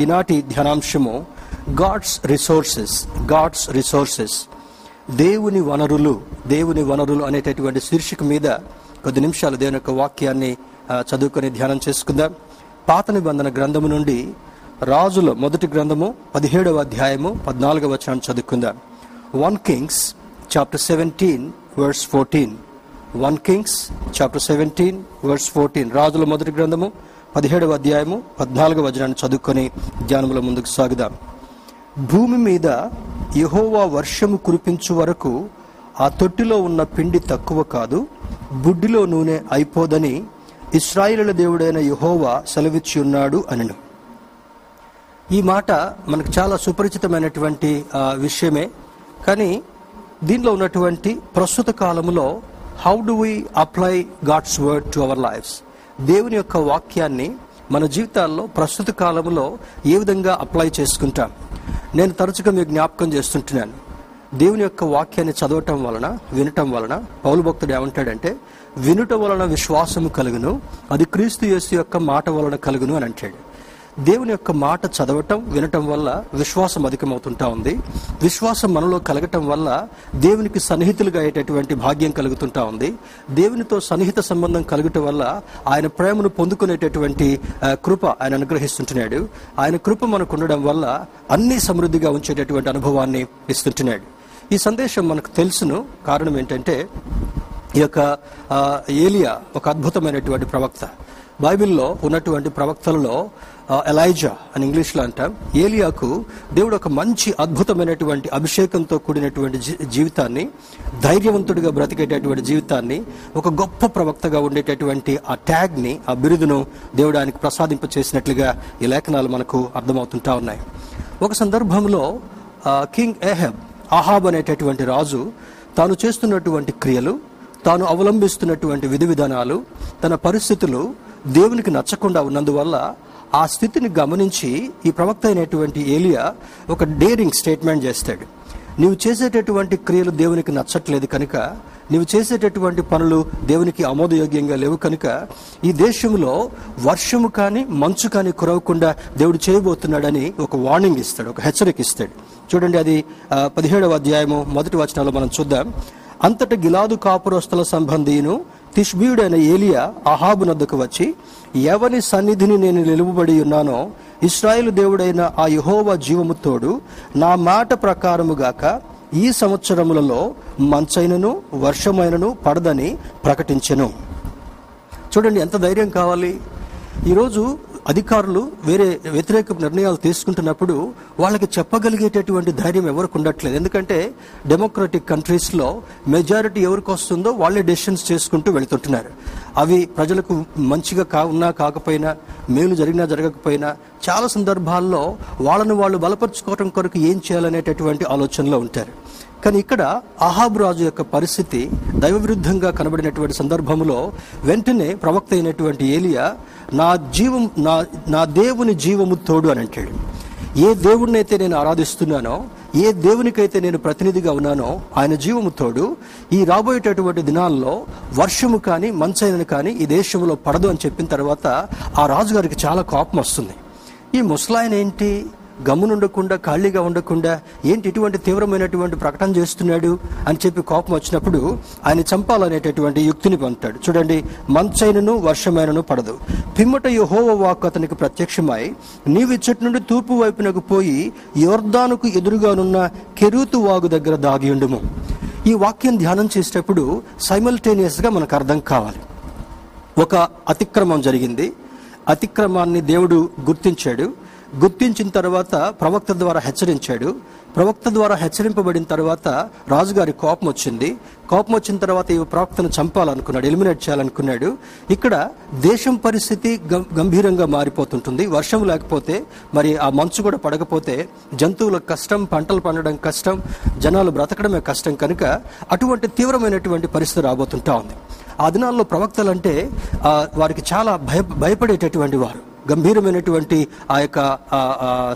ఈనాటి ధ్యానాంశము God's resources God's resources. దేవుని వనరులు దేవుని వనరులు అనేటటువంటి శీర్షిక మీద కొద్ది నిమిషాలు దేవుని యొక్క వాక్యాన్ని చదువుకొని ధ్యానం చేసుకుందాం. పాత నిబంధన గ్రంథము నుండి రాజుల మొదటి గ్రంథము పదిహేడవ అధ్యాయము పద్నాలుగవ వచనం చదువుకుందాం. One Kings chapter seventeen verse fourteen. One Kings chapter seventeen verse fourteen. రాజుల మొదటి గ్రంథము పదిహేడవ అధ్యాయము పద్నాలుగవ వచనాన్ని చదువుకొని ధ్యానముల ముందుకు సాగుదాం. భూమి మీద యహోవా వర్షము కురిపించు వరకు ఆ తొట్టిలో ఉన్న పిండి తక్కువ కాదు బుడ్డిలో నూనె అయిపోదని ఇస్రాయిల దేవుడైన యహోవా సెలవిచ్చి ఉన్నాడు అనను. ఈ మాట మనకు చాలా సుపరిచితమైనటువంటి విషయమే. కానీ దీనిలో ఉన్నటువంటి ప్రస్తుత కాలంలో how do we apply God's word to our lifes దేవుని యొక్క వాక్యాన్ని మన జీవితాల్లో ప్రస్తుత కాలంలో ఏ విధంగా అప్లై చేసుకుంటాం? నేను తరచుగా మీకు జ్ఞాపకం చేస్తుంటున్నాను. దేవుని యొక్క వాక్యాన్ని చదవటం వలన వినటం వలన పౌలు భక్తుడు ఏమంటాడంటే వినుట వలన విశ్వాసము కలుగును అది క్రీస్తు యేసు యొక్క మాట వలన కలుగును అని అంటాడు. దేవుని యొక్క మాట చదవటం వినటం వల్ల విశ్వాసం అధికమవుతుంటా ఉంది. విశ్వాసం మనలో కలగటం వల్ల దేవునికి సన్నిహితులుగా అయ్యేటటువంటి భాగ్యం కలుగుతుంటా ఉంది. దేవునితో సన్నిహిత సంబంధం కలగటం వల్ల ఆయన ప్రేమను పొందుకునేటటువంటి కృప ఆయన అనుగ్రహిస్తుంటున్నాడు. ఆయన కృప మనకు ఉండడం వల్ల అన్ని సమృద్ధిగా ఉంచేటటువంటి అనుభవాన్ని ఇస్తుంటున్నాడు. ఈ సందేశం మనకు తెలుసును. కారణం ఏంటంటే ఈ యొక్క ఏలియా ఒక అద్భుతమైనటువంటి ప్రవక్త. బైబిల్లో ఉన్నటువంటి ప్రవక్తలలో ఎలైజా అని ఇంగ్లీష్లో అంటాం. ఏలియాకు దేవుడు ఒక మంచి అద్భుతమైనటువంటి అభిషేకంతో కూడినటువంటి జీవితాన్ని ధైర్యవంతుడిగా బ్రతికేటటువంటి జీవితాన్ని ఒక గొప్ప ప్రవక్తగా ఉండేటటువంటి ఆ ట్యాగ్ని ఆ బిరుదును దేవుడు ఆయనకు ప్రసాదింప చేసినట్లుగా ఈ లేఖనాలు మనకు అర్థమవుతుంటా ఉన్నాయి. ఒక సందర్భంలో కింగ్ ఎహెబ్ ఆహాబ్ అనేటటువంటి రాజు తాను చేస్తున్నటువంటి క్రియలు తాను అవలంబిస్తున్నటువంటి విధి విధానాలు తన పరిస్థితులు దేవునికి నచ్చకుండా ఉన్నందువల్ల ఆ స్థితిని గమనించి ఈ ప్రవక్త అయినటువంటి ఏలియా ఒక డేరింగ్ స్టేట్మెంట్ చేస్తాడు. నీవు చేసేటటువంటి క్రియలు దేవునికి నచ్చట్లేదు కనుక నీవు చేసేటటువంటి పనులు దేవునికి ఆమోదయోగ్యంగా లేవు కనుక ఈ దేశంలో వర్షము కానీ మంచు కానీ కురవకుండా దేవుడు చేయబోతున్నాడని ఒక వార్నింగ్ ఇస్తాడు ఒక హెచ్చరిక ఇస్తాడు. చూడండి అది పదిహేడవ అధ్యాయము మొదటి వచనంలో మనం చూద్దాం. అంతట గిలాదు కాపురస్తుల సంబంధీను తిష్బీయుడైన ఏలియా అహాబు నద్దకు వచ్చి ఎవరి సన్నిధిని నేను నిలువబడి ఉన్నానో ఇస్రాయేల్ దేవుడైన ఆ యహోవ జీవముతోడు నా మాట ప్రకారముగాక ఈ సంవత్సరములలో మంచైనను వర్షమైనను పడదని ప్రకటించెను. చూడండి ఎంత ధైర్యం కావాలి? ఈరోజు అధికారులు వేరే వ్యతిరేక నిర్ణయాలు తీసుకుంటున్నప్పుడు వాళ్ళకి చెప్పగలిగేటటువంటి ధైర్యం ఎవరికి ఉండట్లేదు. ఎందుకంటే డెమోక్రటిక్ కంట్రీస్లో మెజారిటీ ఎవరికి వస్తుందో వాళ్ళే డెసిషన్స్ చేసుకుంటూ వెళుతుంటున్నారు. అవి ప్రజలకు మంచిగా కా ఉన్నా కాకపోయినా మేలు జరిగినా జరగకపోయినా చాలా సందర్భాల్లో వాళ్ళను వాళ్ళు బలపరుచుకోవటం కొరకు ఏం చేయాలనేటటువంటి ఆలోచనలో ఉంటారు. కానీ ఇక్కడ అహాబ్ రాజు యొక్క పరిస్థితి దైవ విరుద్ధంగా కనబడినటువంటి సందర్భంలో వెంటనే ప్రవక్త అయినటువంటి ఏలియా నా జీవం నా నా దేవుని జీవము తోడు అని అంటాడు. ఏ దేవుడినైతే నేను ఆరాధిస్తున్నానో ఏ దేవునికైతే నేను ప్రతినిధిగా ఉన్నానో ఆయన జీవము తోడు ఈ రాబోయేటటువంటి దినాల్లో వర్షము కానీ మంచైన కానీ ఈ దేశంలో పడదు అని చెప్పిన తర్వాత ఆ రాజుగారికి చాలా కోపం వస్తుంది. ఈ ముసలాయన ఏంటి? గమ్మునుండకుండా ఖాళీగా ఉండకుండా ఏంటి ఇటువంటి తీవ్రమైనటువంటి ప్రకటన చేస్తున్నాడు అని చెప్పి కోపం వచ్చినప్పుడు ఆయన చంపాలనేటటువంటి యుక్తిని పొందుతాడు. చూడండి మంచైనను వర్షమైనను పడదు. పిమ్మట యహోవ వాక్ అతనికి ప్రత్యక్షమై నీవు ఇచ్చటి నుండి తూర్పు వైపునకు పోయి యోర్దానుకు ఎదురుగానున్న కెరూతు వాగు దగ్గర దాగియుండుము ఈ వాక్యం ధ్యానం చేసేటప్పుడు సైమల్టేనియస్గా మనకు అర్థం కావాలి. ఒక అతిక్రమం జరిగింది. అతిక్రమాన్ని దేవుడు గుర్తించాడు. గుర్తించిన తర్వాత ప్రవక్త ద్వారా హెచ్చరించాడు. ప్రవక్త ద్వారా హెచ్చరింపబడిన తర్వాత రాజుగారి కోపం వచ్చింది. కోపం వచ్చిన తర్వాత ఈ ప్రవక్తను చంపాలనుకున్నాడు ఎలిమినేట్ చేయాలనుకున్నాడు. ఇక్కడ దేశం పరిస్థితి గం- గంభీరంగా మారిపోతుంటుంది. వర్షం లేకపోతే మరి ఆ మంచు కూడా పడకపోతే జంతువులకు కష్టం పంటలు పండడం కష్టం జనాలు బ్రతకడమే కష్టం కనుక అటువంటి తీవ్రమైనటువంటి పరిస్థితి రాబోతుంటా ఉంది. ఆ దినాల్లో ప్రవక్తలు అంటే వారికి చాలా భయ భయపడేటటువంటి వారు. గంభీరమైనటువంటి ఆ యొక్క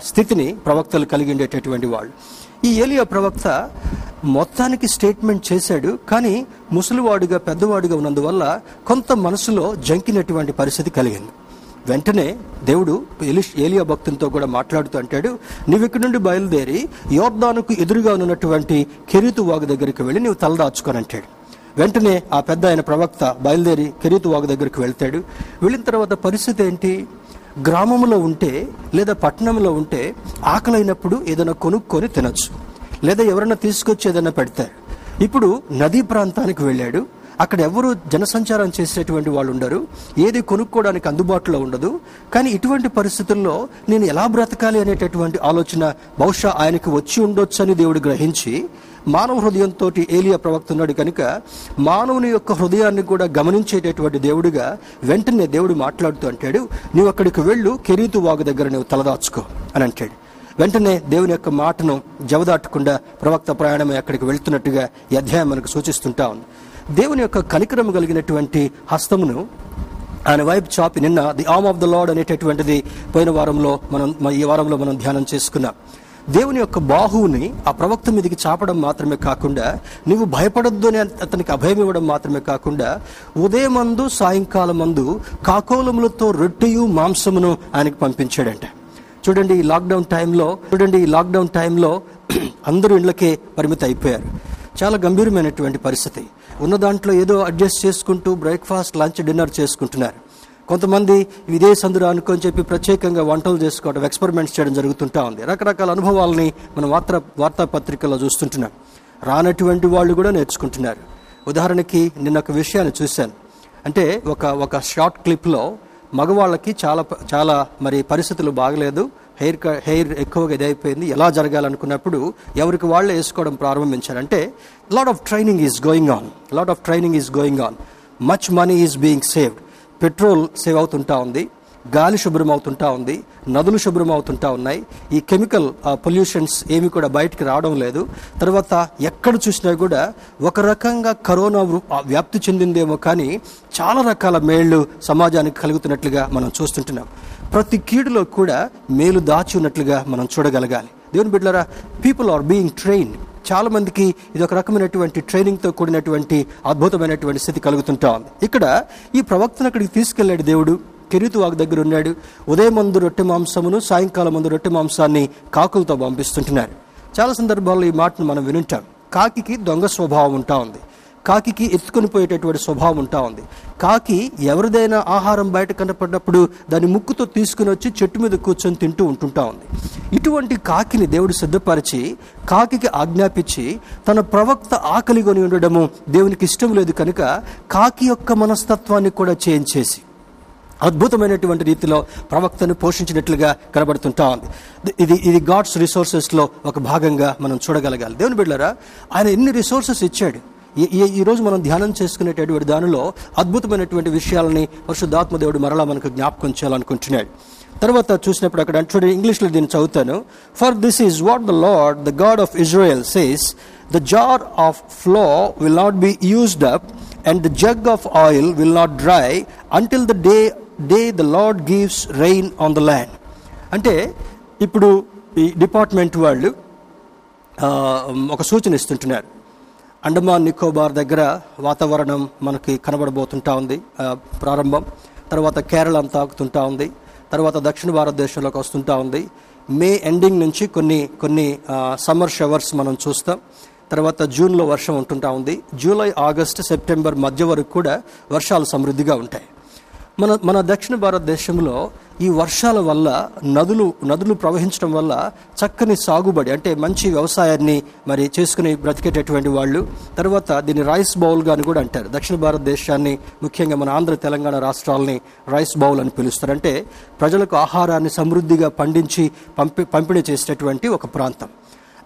స్థితిని ప్రవక్తలు కలిగి ఉండేటటువంటి వాళ్ళు. ఈ ఏలియా ప్రవక్త మొత్తానికి స్టేట్మెంట్ చేశాడు కానీ ముసలివాడుగా పెద్దవాడుగా ఉన్నందువల్ల కొంత మనసులో జంకినటువంటి పరిస్థితి కలిగింది. వెంటనే దేవుడు ఏలియా భక్తునితో కూడా మాట్లాడుతూ అంటాడు నువ్వు ఇక్కడి నుండి బయలుదేరి యోర్దానుకు ఎదురుగా ఉన్నటువంటి కెరీతు వాగు దగ్గరికి వెళ్ళి నువ్వు తలదాచుకొని అంటాడు వెంటనే ఆ పెద్ద ఆయన ప్రవక్త బయలుదేరి కెరీతు వాగు దగ్గరికి వెళ్తాడు. వెళ్ళిన తర్వాత పరిస్థితి ఏంటి? గ్రామంలో ఉంటే లేదా పట్టణంలో ఉంటే ఆకలైనప్పుడు ఏదైనా కొనుక్కొని తినొచ్చు. లేదా ఎవరైనా తీసుకొచ్చి ఏదైనా పెడతారు. ఇప్పుడు నదీ ప్రాంతానికి వెళ్ళాడు. అక్కడ ఎవరు జనసంచారం చేసేటువంటి వాళ్ళు ఉండరు. ఏది కొనుక్కోవడానికి అందుబాటులో ఉండదు. కానీ ఇటువంటి పరిస్థితుల్లో నేను ఎలా బ్రతకాలి అనేటటువంటి ఆలోచన బహుశా ఆయనకి వచ్చి ఉండొచ్చు అని దేవుడు గ్రహించి మానవ హృదయంతో ఏలియా ప్రవక్త ఉన్నాడు కనుక మానవుని యొక్క హృదయాన్ని కూడా గమనించేటటువంటి దేవుడిగా వెంటనే దేవుడు మాట్లాడుతూ అంటాడు నువ్వు అక్కడికి వెళ్ళు కెరీతు వాగు దగ్గర నువ్వు తలదాచుకో అని అంటాడు. వెంటనే దేవుని యొక్క మాటను జవదాటకుండా ప్రవక్త ప్రయాణమే అక్కడికి వెళ్తున్నట్టుగా ఈ అధ్యాయం మనకు సూచిస్తుంటా ఉంది. దేవుని యొక్క కనికరం కలిగినటువంటి హస్తమును ఆయన వైపు చాపి నిన్న the arm of the Lord అనేటటువంటిది పోయిన వారంలో మనం ఈ వారంలో మనం ధ్యానం చేసుకున్నాం. దేవుని యొక్క బాహువుని ఆ ప్రవక్త మీదకి చాపడం మాత్రమే కాకుండా నువ్వు భయపడొద్దు అని అతనికి అభయం ఇవ్వడం మాత్రమే కాకుండా ఉదయమందు సాయంకాలం మందు కాకోలములతో రొట్టెయు మాంసమును ఆయనకు పంపించాడంట. చూడండి ఈ లాక్డౌన్ టైంలో చూడండి ఈ లాక్డౌన్ టైంలో అందరూ ఇళ్ళకే పరిమితి అయిపోయారు. చాలా గంభీరమైనటువంటి పరిస్థితి. ఉన్న దాంట్లో ఏదో అడ్జస్ట్ చేసుకుంటూ బ్రేక్ఫాస్ట్ లంచ్ డిన్నర్ చేసుకుంటున్నారు. కొంతమంది ఇదే అనుకొని చెప్పి ప్రత్యేకంగా వంటలు చేసుకోవడం ఎక్స్పెరిమెంట్స్ చేయడం జరుగుతుంటా ఉంది. రకరకాల అనుభవాలని మనం వార్తా వార్తాపత్రికల్లో చూస్తుంటున్నాం. రానటువంటి వాళ్ళు కూడా నేర్చుకుంటున్నారు. ఉదాహరణకి నిన్న ఒక విషయాన్ని చూశాను. అంటే ఒక ఒక షార్ట్ క్లిప్లో మగవాళ్ళకి చాలా చాలా మరి పరిస్థితులు బాగలేదు హెయిర్ క- హెయిర్ ఎక్కువగా ఇదైపోయింది ఎలా జరగాలనుకున్నప్పుడు ఎవరికి వాళ్ళే వేసుకోవడం ప్రారంభించారు. అంటే lot of training is going on lot of training is going on much money is being saved petrol save అవుతుంటా ఉంది గాలి శుభ్రం అవుతుంటా ఉంది నదులు శుభ్రం అవుతుంటా ఉన్నాయి. ఈ కెమికల్ పొల్యూషన్స్ ఏమి కూడా బయటికి రావడం లేదు. తర్వాత ఎక్కడ చూసినా కూడా ఒక రకంగా కరోనా వ్యాప్తి చెందిందేమో కానీ చాలా రకాల మేళ్ళు సమాజానికి కలుగుతున్నట్లుగా మనం చూస్తుంటున్నాం. ప్రతి కీడులో కూడా మేలు దాచి ఉన్నట్లుగా మనం చూడగలగాలి. దేవుని బిడ్డలారా పీపుల్ ఆర్ బీయింగ్ ట్రైన్ చాలా మందికి ఇది ఒక రకమైనటువంటి ట్రైనింగ్తో కూడినటువంటి అద్భుతమైనటువంటి స్థితి కలుగుతుంటా. ఉంది ఇక్కడ ఈ ప్రవక్తను అక్కడికి తీసుకెళ్ళాడు దేవుడు. కెరీతు వాగు దగ్గర ఉన్నాడు. ఉదయం మందు రొట్టె మాంసమును సాయంకాలం మందు రొట్టె మాంసాన్ని కాకులతో పంపిస్తుంటున్నారు. చాలా సందర్భాల్లో ఈ మాటను మనం వినుంటాం. కాకికి దొంగ స్వభావం ఉంటా ఉంది. కాకికి ఎత్తుకొని పోయేటటువంటి స్వభావం ఉంటా ఉంది. కాకి ఎవరిదైనా ఆహారం బయట కనపడినప్పుడు దాని ముక్కుతో తీసుకుని వచ్చి చెట్టు మీద కూర్చొని తింటూ ఉంటుంటా ఉంది. ఇటువంటి కాకిని దేవుడు సిద్ధపరిచి కాకికి ఆజ్ఞాపించి తన ప్రవక్త ఆకలి కొని ఉండడము దేవునికి ఇష్టం లేదు కనుక కాకి యొక్క మనస్తత్వాన్ని కూడా చేయించేసి అద్భుతమైనటువంటి రీతిలో ప్రవక్తను పోషించినట్లుగా కనబడుతుంటా ఉంది. ఇది ఇది గాడ్స్ రిసోర్సెస్లో ఒక భాగంగా మనం చూడగలగాలి. దేవుని బిడ్డారా ఆయన ఎన్ని రిసోర్సెస్ ఇచ్చాడు? ఈ- రోజు మనం ధ్యానం చేసుకునేటటువంటి దానిలో అద్భుతమైనటువంటి విషయాలని పరిశుద్ధాత్మ దేవుడు మరలా మనకు జ్ఞాపకం చేయాలనుకుంటున్నాడు. తర్వాత చూసినప్పుడు అక్కడ చూడండి ఇంగ్లీష్లో దీన్ని చదువుతాను. For this is what the Lord the God of Israel says the jar of flour will not be used up and the jug of oil will not dry until the day day the Lord gives rain on the land అంటే ఇప్పుడు ఈ department వాళ్ళు ఒక సూచన ఇస్తుంటున్నారు. అండమాన్ నికోబార్ దగ్గర వాతావరణం మనకి కనబడబోతుంటా ఉంది ప్రారంభం. తర్వాత కేరళ అంతా తాకుతుంటా ఉంది తర్వాత దక్షిణ భారతదేశంలోకి వస్తుంటా ఉంది. మే ఎండింగ్ నుంచి కొన్ని కొన్ని సమ్మర్ షవర్స్ మనం చూస్తాం. తర్వాత జూన్లో వర్షం ఉంటుంటా ఉంది. జూలై ఆగస్ట్ సెప్టెంబర్ మధ్య వరకు కూడా వర్షాలు సమృద్ధిగా ఉంటాయి. మన మన దక్షిణ భారతదేశంలో ఈ వర్షాల వల్ల నదులు నదులు ప్రవహించడం వల్ల చక్కని సాగుబడి అంటే మంచి వ్యవసాయాన్ని మరి చేసుకుని బ్రతికేటటువంటి వాళ్ళు తర్వాత దీన్ని రైస్ బౌల్గా అని కూడా అంటారు. దక్షిణ భారతదేశాన్ని ముఖ్యంగా మన ఆంధ్ర తెలంగాణ రాష్ట్రాలని రైస్ బౌల్ అని పిలుస్తారు. అంటే ప్రజలకు ఆహారాన్ని సమృద్ధిగా పండించి పంపి పంపిణీ చేసేటటువంటి ఒక ప్రాంతం.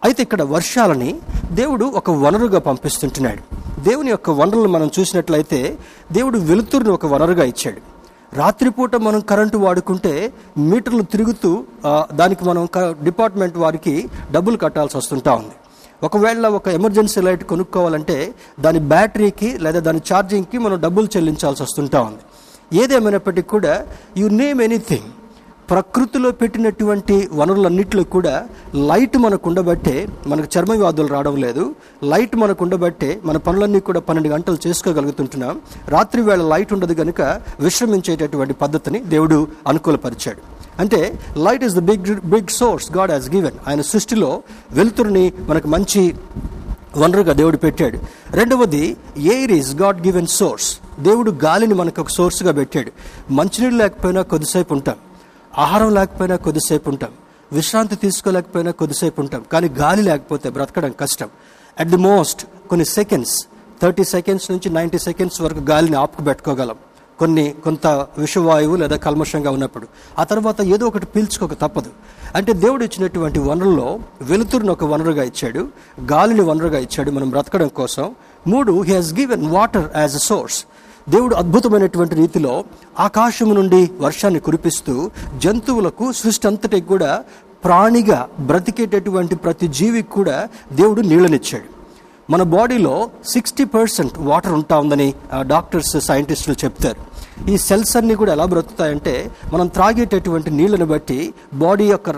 అయితే ఇక్కడ వర్షాలని దేవుడు ఒక వనరుగా పంపిస్తుంటున్నాడు. దేవుని యొక్క వనరులు మనం చూసినట్లయితే దేవుడు వెలుతురుని ఒక వనరుగా ఇచ్చాడు. రాత్రిపూట మనం కరెంటు వాడుకుంటే మీటర్లు తిరుగుతూ దానికి మనం డిపార్ట్మెంట్ వారికి డబ్బులు కట్టాల్సి వస్తుంటా ఉంది. ఒకవేళ ఒక ఎమర్జెన్సీ లైట్ కొనుక్కోవాలంటే దాని బ్యాటరీకి లేదా దాని ఛార్జింగ్కి మనం డబ్బులు చెల్లించాల్సి వస్తుంటా ఉంది. ఏదేమైనప్పటికీ కూడా యు నేమ్ ఎనీథింగ్ ప్రకృతిలో పెట్టినటువంటి వనరులన్నింటిలో కూడా లైట్ మనకు ఉండబట్టే మనకు చర్మ వ్యాధులు రావడం లేదు. లైట్ మనకు ఉండబట్టే మన పనులన్నీ కూడా పన్నెండు గంటలు చేసుకోగలుగుతుంటున్నాం. రాత్రి వేళ లైట్ ఉండదు కనుక విశ్రమించేటటువంటి పద్ధతిని దేవుడు అనుకూలపరిచాడు. అంటే light is the big big source God has given. ఆయన సృష్టిలో వెలుతురుని మనకు మంచి వనరుగా దేవుడు పెట్టాడు. రెండవది air is God given source. దేవుడు గాలిని మనకు ఒక సోర్స్గా పెట్టాడు. మంచినీళ్ళు లేకపోయినా కొద్దిసేపు ఉంటాం. ఆహారం లేకపోయినా కొద్దిసేపు ఉంటాం. విశ్రాంతి తీసుకోలేకపోయినా కొద్దిసేపు ఉంటాం. కానీ గాలి లేకపోతే బ్రతకడం కష్టం. అట్ ది మోస్ట్ కొన్ని సెకండ్స్ థర్టీ సెకండ్స్ నుంచి నైంటీ సెకండ్స్ వరకు గాలిని ఆపుకు పెట్టుకోగలం. కొన్ని కొంత విషవాయువు లేదా కల్మషంగా ఉన్నప్పుడు. ఆ తర్వాత ఏదో ఒకటి పీల్చుకోక తప్పదు. అంటే దేవుడు ఇచ్చినటువంటి వనరుల్లో వెలుతురుని ఒక వనరుగా ఇచ్చాడు. గాలిని వనరుగా ఇచ్చాడు మనం బ్రతకడం కోసం. మూడు he has given water as a source దేవుడు అద్భుతమైనటువంటి రీతిలో ఆకాశము నుండి వర్షాన్ని కురిపిస్తూ జంతువులకు సృష్టి అంతటికి కూడా ప్రాణిగా బ్రతికేటటువంటి ప్రతి జీవికి కూడా దేవుడు నీళ్ళనిచ్చాడు. మన బాడీలో సిక్స్టీ పర్సెంట్ వాటర్ ఉంటా ఉందని డాక్టర్స్ సైంటిస్టులు చెప్తారు. ఈ సెల్స్ అన్నీ కూడా ఎలా బ్రతుకుతాయంటే మనం త్రాగేటటువంటి నీళ్ళని బట్టి బాడీ యొక్క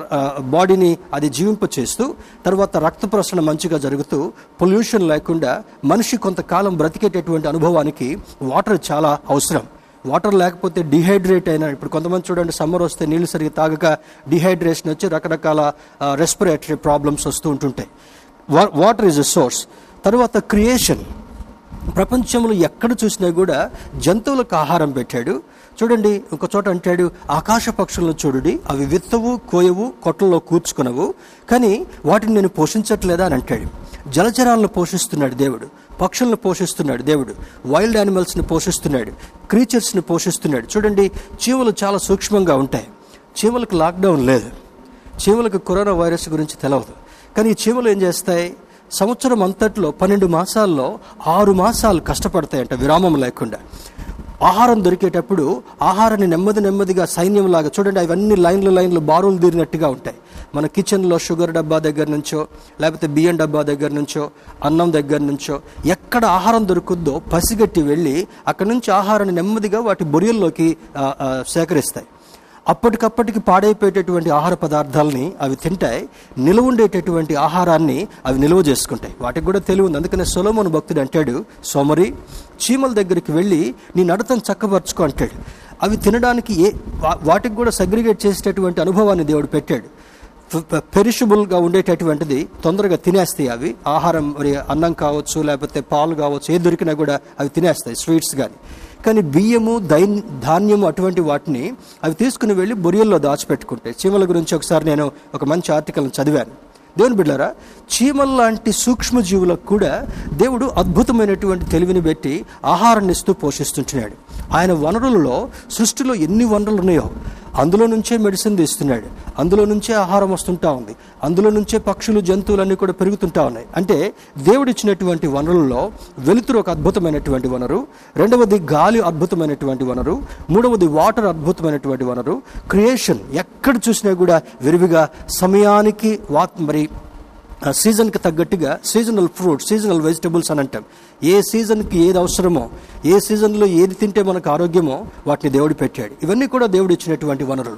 బాడీని అది జీవింప చేస్తూ తర్వాత రక్త ప్రసరణ మంచిగా జరుగుతూ పొల్యూషన్ లేకుండా మనిషి కొంతకాలం బ్రతికేటటువంటి అనుభవానికి వాటర్ చాలా అవసరం. వాటర్ లేకపోతే డిహైడ్రేట్ అయినా ఇప్పుడు కొంతమంది చూడండి సమ్మర్ వస్తే నీళ్ళు సరిగ్గా తాగక డిహైడ్రేషన్ వచ్చి రకరకాల రెస్పిరేటరీ ప్రాబ్లమ్స్ వస్తూ ఉంటుంటాయి. వాటర్ ఈజ్ ఎ సోర్స్ తర్వాత క్రియేషన్. ప్రపంచంలో ఎక్కడ చూసినా కూడా జంతువులకు ఆహారం పెట్టాడు. చూడండి ఒక చోట అంటాడు ఆకాశ పక్షులను చూడండి అవి విత్తవు కోయవు కొట్టల్లో కూర్చుకునవు. కానీ వాటిని నేను పోషించట్లేదా అని అంటాడు. జలచరాలను పోషిస్తున్నాడు దేవుడు. పక్షులను పోషిస్తున్నాడు దేవుడు. వైల్డ్ యానిమల్స్ని పోషిస్తున్నాడు. క్రీచర్స్ని పోషిస్తున్నాడు. చూడండి చీమలు చాలా సూక్ష్మంగా ఉంటాయి. చీమలకు లాక్డౌన్ లేదు. చీమలకు కరోనా వైరస్ గురించి తెలవదు. కానీ ఈ చీమలు ఏం చేస్తాయి? సంవత్సరం అంతట్లో పన్నెండు మాసాల్లో ఆరు మాసాలు కష్టపడతాయంట విరామం లేకుండా. ఆహారం దొరికేటప్పుడు ఆహారాన్ని నెమ్మది నెమ్మదిగా సైన్యంలాగా చూడండి అవన్నీ లైన్లు లైన్లు బారులు తీరినట్టుగా ఉంటాయి. మన కిచెన్లో షుగర్ డబ్బా దగ్గర నుంచో లేకపోతే బియ్యం డబ్బా దగ్గర నుంచో అన్నం దగ్గర నుంచో ఎక్కడ ఆహారం దొరుకుద్దో పసిగట్టి వెళ్ళి అక్కడి నుంచి ఆహారాన్ని నెమ్మదిగా వాటి బొరియల్లోకి సేకరిస్తాయి. అప్పటికప్పటికి పాడైపోయేటటువంటి ఆహార పదార్థాలని అవి తింటాయి నిలువ ఉండేటటువంటి ఆహారాన్ని అవి నిల్వ చేసుకుంటాయి. వాటికి కూడా తెలివి ఉంది. అందుకనే సొలోమోను భక్తుడు అంటాడు సోమరి చీమల దగ్గరికి వెళ్ళి నీ నడతను చక్కపరచుకో అంటాడు. అవి తినడానికి ఏ వాటికి కూడా సగ్రిగేట్ చేసేటటువంటి అనుభవాన్ని దేవుడు పెట్టాడు. పెరిషబుల్గా ఉండేటటువంటిది తొందరగా తినేస్తాయి అవి. ఆహారం మరి అన్నం కావచ్చు లేకపోతే పాలు కావచ్చు ఏది దొరికినా కూడా అవి తినేస్తాయి స్వీట్స్ కానీ కానీ బియ్యము దైన్ ధాన్యము అటువంటి వాటిని అవి తీసుకుని వెళ్ళి బొరియల్లో దాచిపెట్టుకుంటాయి చీమల గురించి ఒకసారి నేను ఒక మంచి ఆర్టికల్ని చదివాను. దేవుని బిడ్డారా చీమల లాంటి సూక్ష్మజీవులకు కూడా దేవుడు అద్భుతమైనటువంటి తెలివిని పెట్టి ఆహారాన్ని ఇస్తూ పోషిస్తుంటున్నాడు. ఆయన వనరులలో సృష్టిలో ఎన్ని వనరులు ఉన్నాయో అందులో నుంచే మెడిసిన్ తీస్తున్నాడు. అందులో నుంచే ఆహారం వస్తుంటా ఉంది. అందులో నుంచే పక్షులు జంతువులన్నీ కూడా పెరుగుతుంటా ఉన్నాయి. అంటే దేవుడిచ్చినటువంటి వనరుల్లో వెలుతురు ఒక అద్భుతమైనటువంటి వనరు. రెండవది గాలి అద్భుతమైనటువంటి వనరు. మూడవది వాటర్ అద్భుతమైనటువంటి వనరు. క్రియేషన్ ఎక్కడ చూసినా కూడా విరివిగా సమయానికి వా మరి సీజన్కి తగ్గట్టుగా సీజనల్ ఫ్రూట్ సీజనల్ వెజిటబుల్స్ అని అంటాం. ఏ సీజన్కి ఏది అవసరమో ఏ సీజన్లో ఏది తింటే మనకు ఆరోగ్యమో వాటిని దేవుడు పెట్టాడు. ఇవన్నీ కూడా దేవుడు ఇచ్చినటువంటి వనరులు.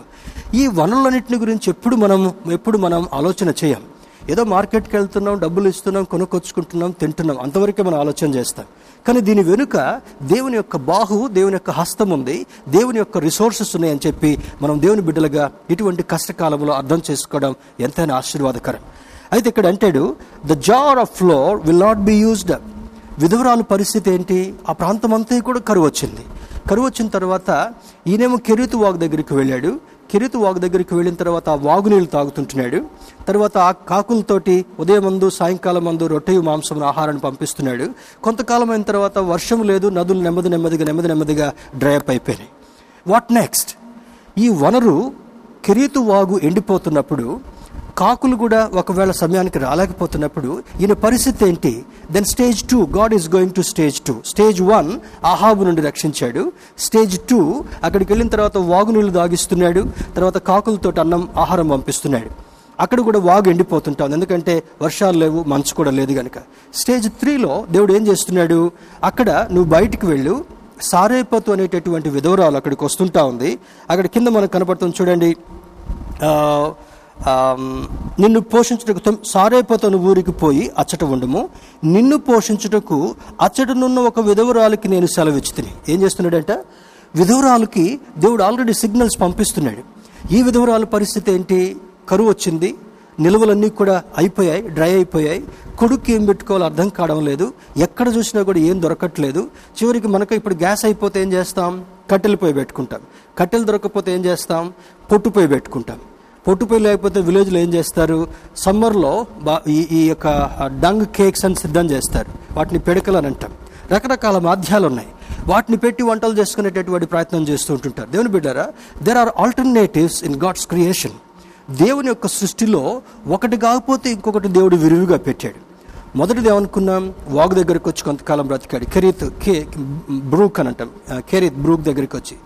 ఈ వనరులన్నింటిని గురించి ఎప్పుడు మనం ఎప్పుడు మనం ఆలోచన చేయం? ఏదో మార్కెట్కి వెళ్తున్నాం డబ్బులు ఇస్తున్నాం కొనుక్కొచ్చుకుంటున్నాం తింటున్నాం అంతవరకే మనం ఆలోచన చేస్తాం. కానీ దీని వెనుక దేవుని యొక్క బాహు దేవుని యొక్క హస్తం ఉంది దేవుని యొక్క రిసోర్సెస్ ఉన్నాయని చెప్పి మనం దేవుని బిడ్డలుగా ఇటువంటి కష్టకాలంలో అర్థం చేసుకోవడం ఎంతైనా ఆశీర్వాదకరం. అయితే ఇక్కడ అంటాడు the jar of flour will not be used విధవరాలు పరిస్థితి ఏంటి? ఆ ప్రాంతం అంతా కూడా కరువు వచ్చింది. కరువు వచ్చిన తర్వాత ఈయనేమో కెరీతు వాగు దగ్గరికి వెళ్ళాడు. కెరీతు వాగు దగ్గరికి వెళ్ళిన తర్వాత ఆ వాగు నీళ్ళు తాగుతుంటున్నాడు. తర్వాత ఆ కాకులతోటి ఉదయం మందు సాయంకాలం మందు రొట్టెయు మాంసం ఆహారాన్ని పంపిస్తున్నాడు. కొంతకాలం అయిన తర్వాత వర్షం లేదు నదులు నెమ్మది నెమ్మదిగా నెమ్మది నెమ్మదిగా డ్రై అప్ అయిపోయినాయి. వాట్ నెక్స్ట్ ఈ వనరు కెరీతు వాగు ఎండిపోతున్నప్పుడు కాకులు కూడా ఒకవేళ సమయానికి రాలేకపోతున్నప్పుడు ఈయన పరిస్థితి ఏంటి? Then stage two God is going to stage two stage one ఆహాబు నుండి రక్షించాడు. స్టేజ్ టూ అక్కడికి వెళ్ళిన తర్వాత వాగు నీళ్ళు దాగిస్తున్నాడు తర్వాత కాకులతో అన్నం ఆహారం పంపిస్తున్నాడు. అక్కడ కూడా వాగు ఎండిపోతుంటాం ఎందుకంటే వర్షాలు లేవు మంచు కూడా లేదు కనుక స్టేజ్ త్రీలో దేవుడు ఏం చేస్తున్నాడు? అక్కడ నువ్వు బయటికి వెళ్ళు. సారేపతు అనేటటువంటి విధవరాలు అక్కడికి వస్తుంటా ఉంది. అక్కడ కింద మనకు కనపడుతుంది చూడండి. నిన్ను పోషించుటకు సారైపోతాను ఊరికి పోయి అచ్చట ఉండము. నిన్ను పోషించుటకు అచ్చటనున్న ఒక విధవరాలకి నేను సెలవిచ్చుతిని. ఏం చేస్తున్నాడంట? విధవరాలకి దేవుడు ఆల్రెడీ సిగ్నల్స్ పంపిస్తున్నాడు. ఈ విధవరాల పరిస్థితి ఏంటి? కరువు వచ్చింది. నిల్వలన్నీ కూడా అయిపోయాయి డ్రై అయిపోయాయి. కొడుక్కి ఏం పెట్టుకోవాలో అర్థం కావడం లేదు. ఎక్కడ చూసినా కూడా ఏం దొరకట్లేదు. చివరికి మనకు ఇప్పుడు గ్యాస్ అయిపోతే ఏం చేస్తాం? కట్టెలు పోయి పెట్టుకుంటాం. కట్టెలు దొరకకపోతే ఏం చేస్తాం? పొట్టు పోయి పెట్టుకుంటాం. పొట్టు లేకపోతే విలేజ్లో ఏం చేస్తారు? సమ్మర్లో బా ఈ ఈ యొక్క డంగ్ కేక్స్ అని సిద్ధం చేస్తారు. వాటిని పెడకలు అని అంటాం. రకరకాల మాధ్యాలు ఉన్నాయి. వాటిని పెట్టి వంటలు చేసుకునేటటువంటి ప్రయత్నం చేస్తూ ఉంటుంటారు. దేవుని బిడ్డారా there are alternatives in God's creation దేవుని యొక్క సృష్టిలో ఒకటి కాకపోతే ఇంకొకటి దేవుడు విరివిగా పెట్టాడు. మొదటిది ఏమనుకున్నాం? వాగు దగ్గరికి వచ్చి కొంతకాలం బ్రతికాడు. కెరీత్ కే బ్రూక్ అని అంటాం. కెరీత్ బ్రూక్ దగ్గరికి వచ్చి.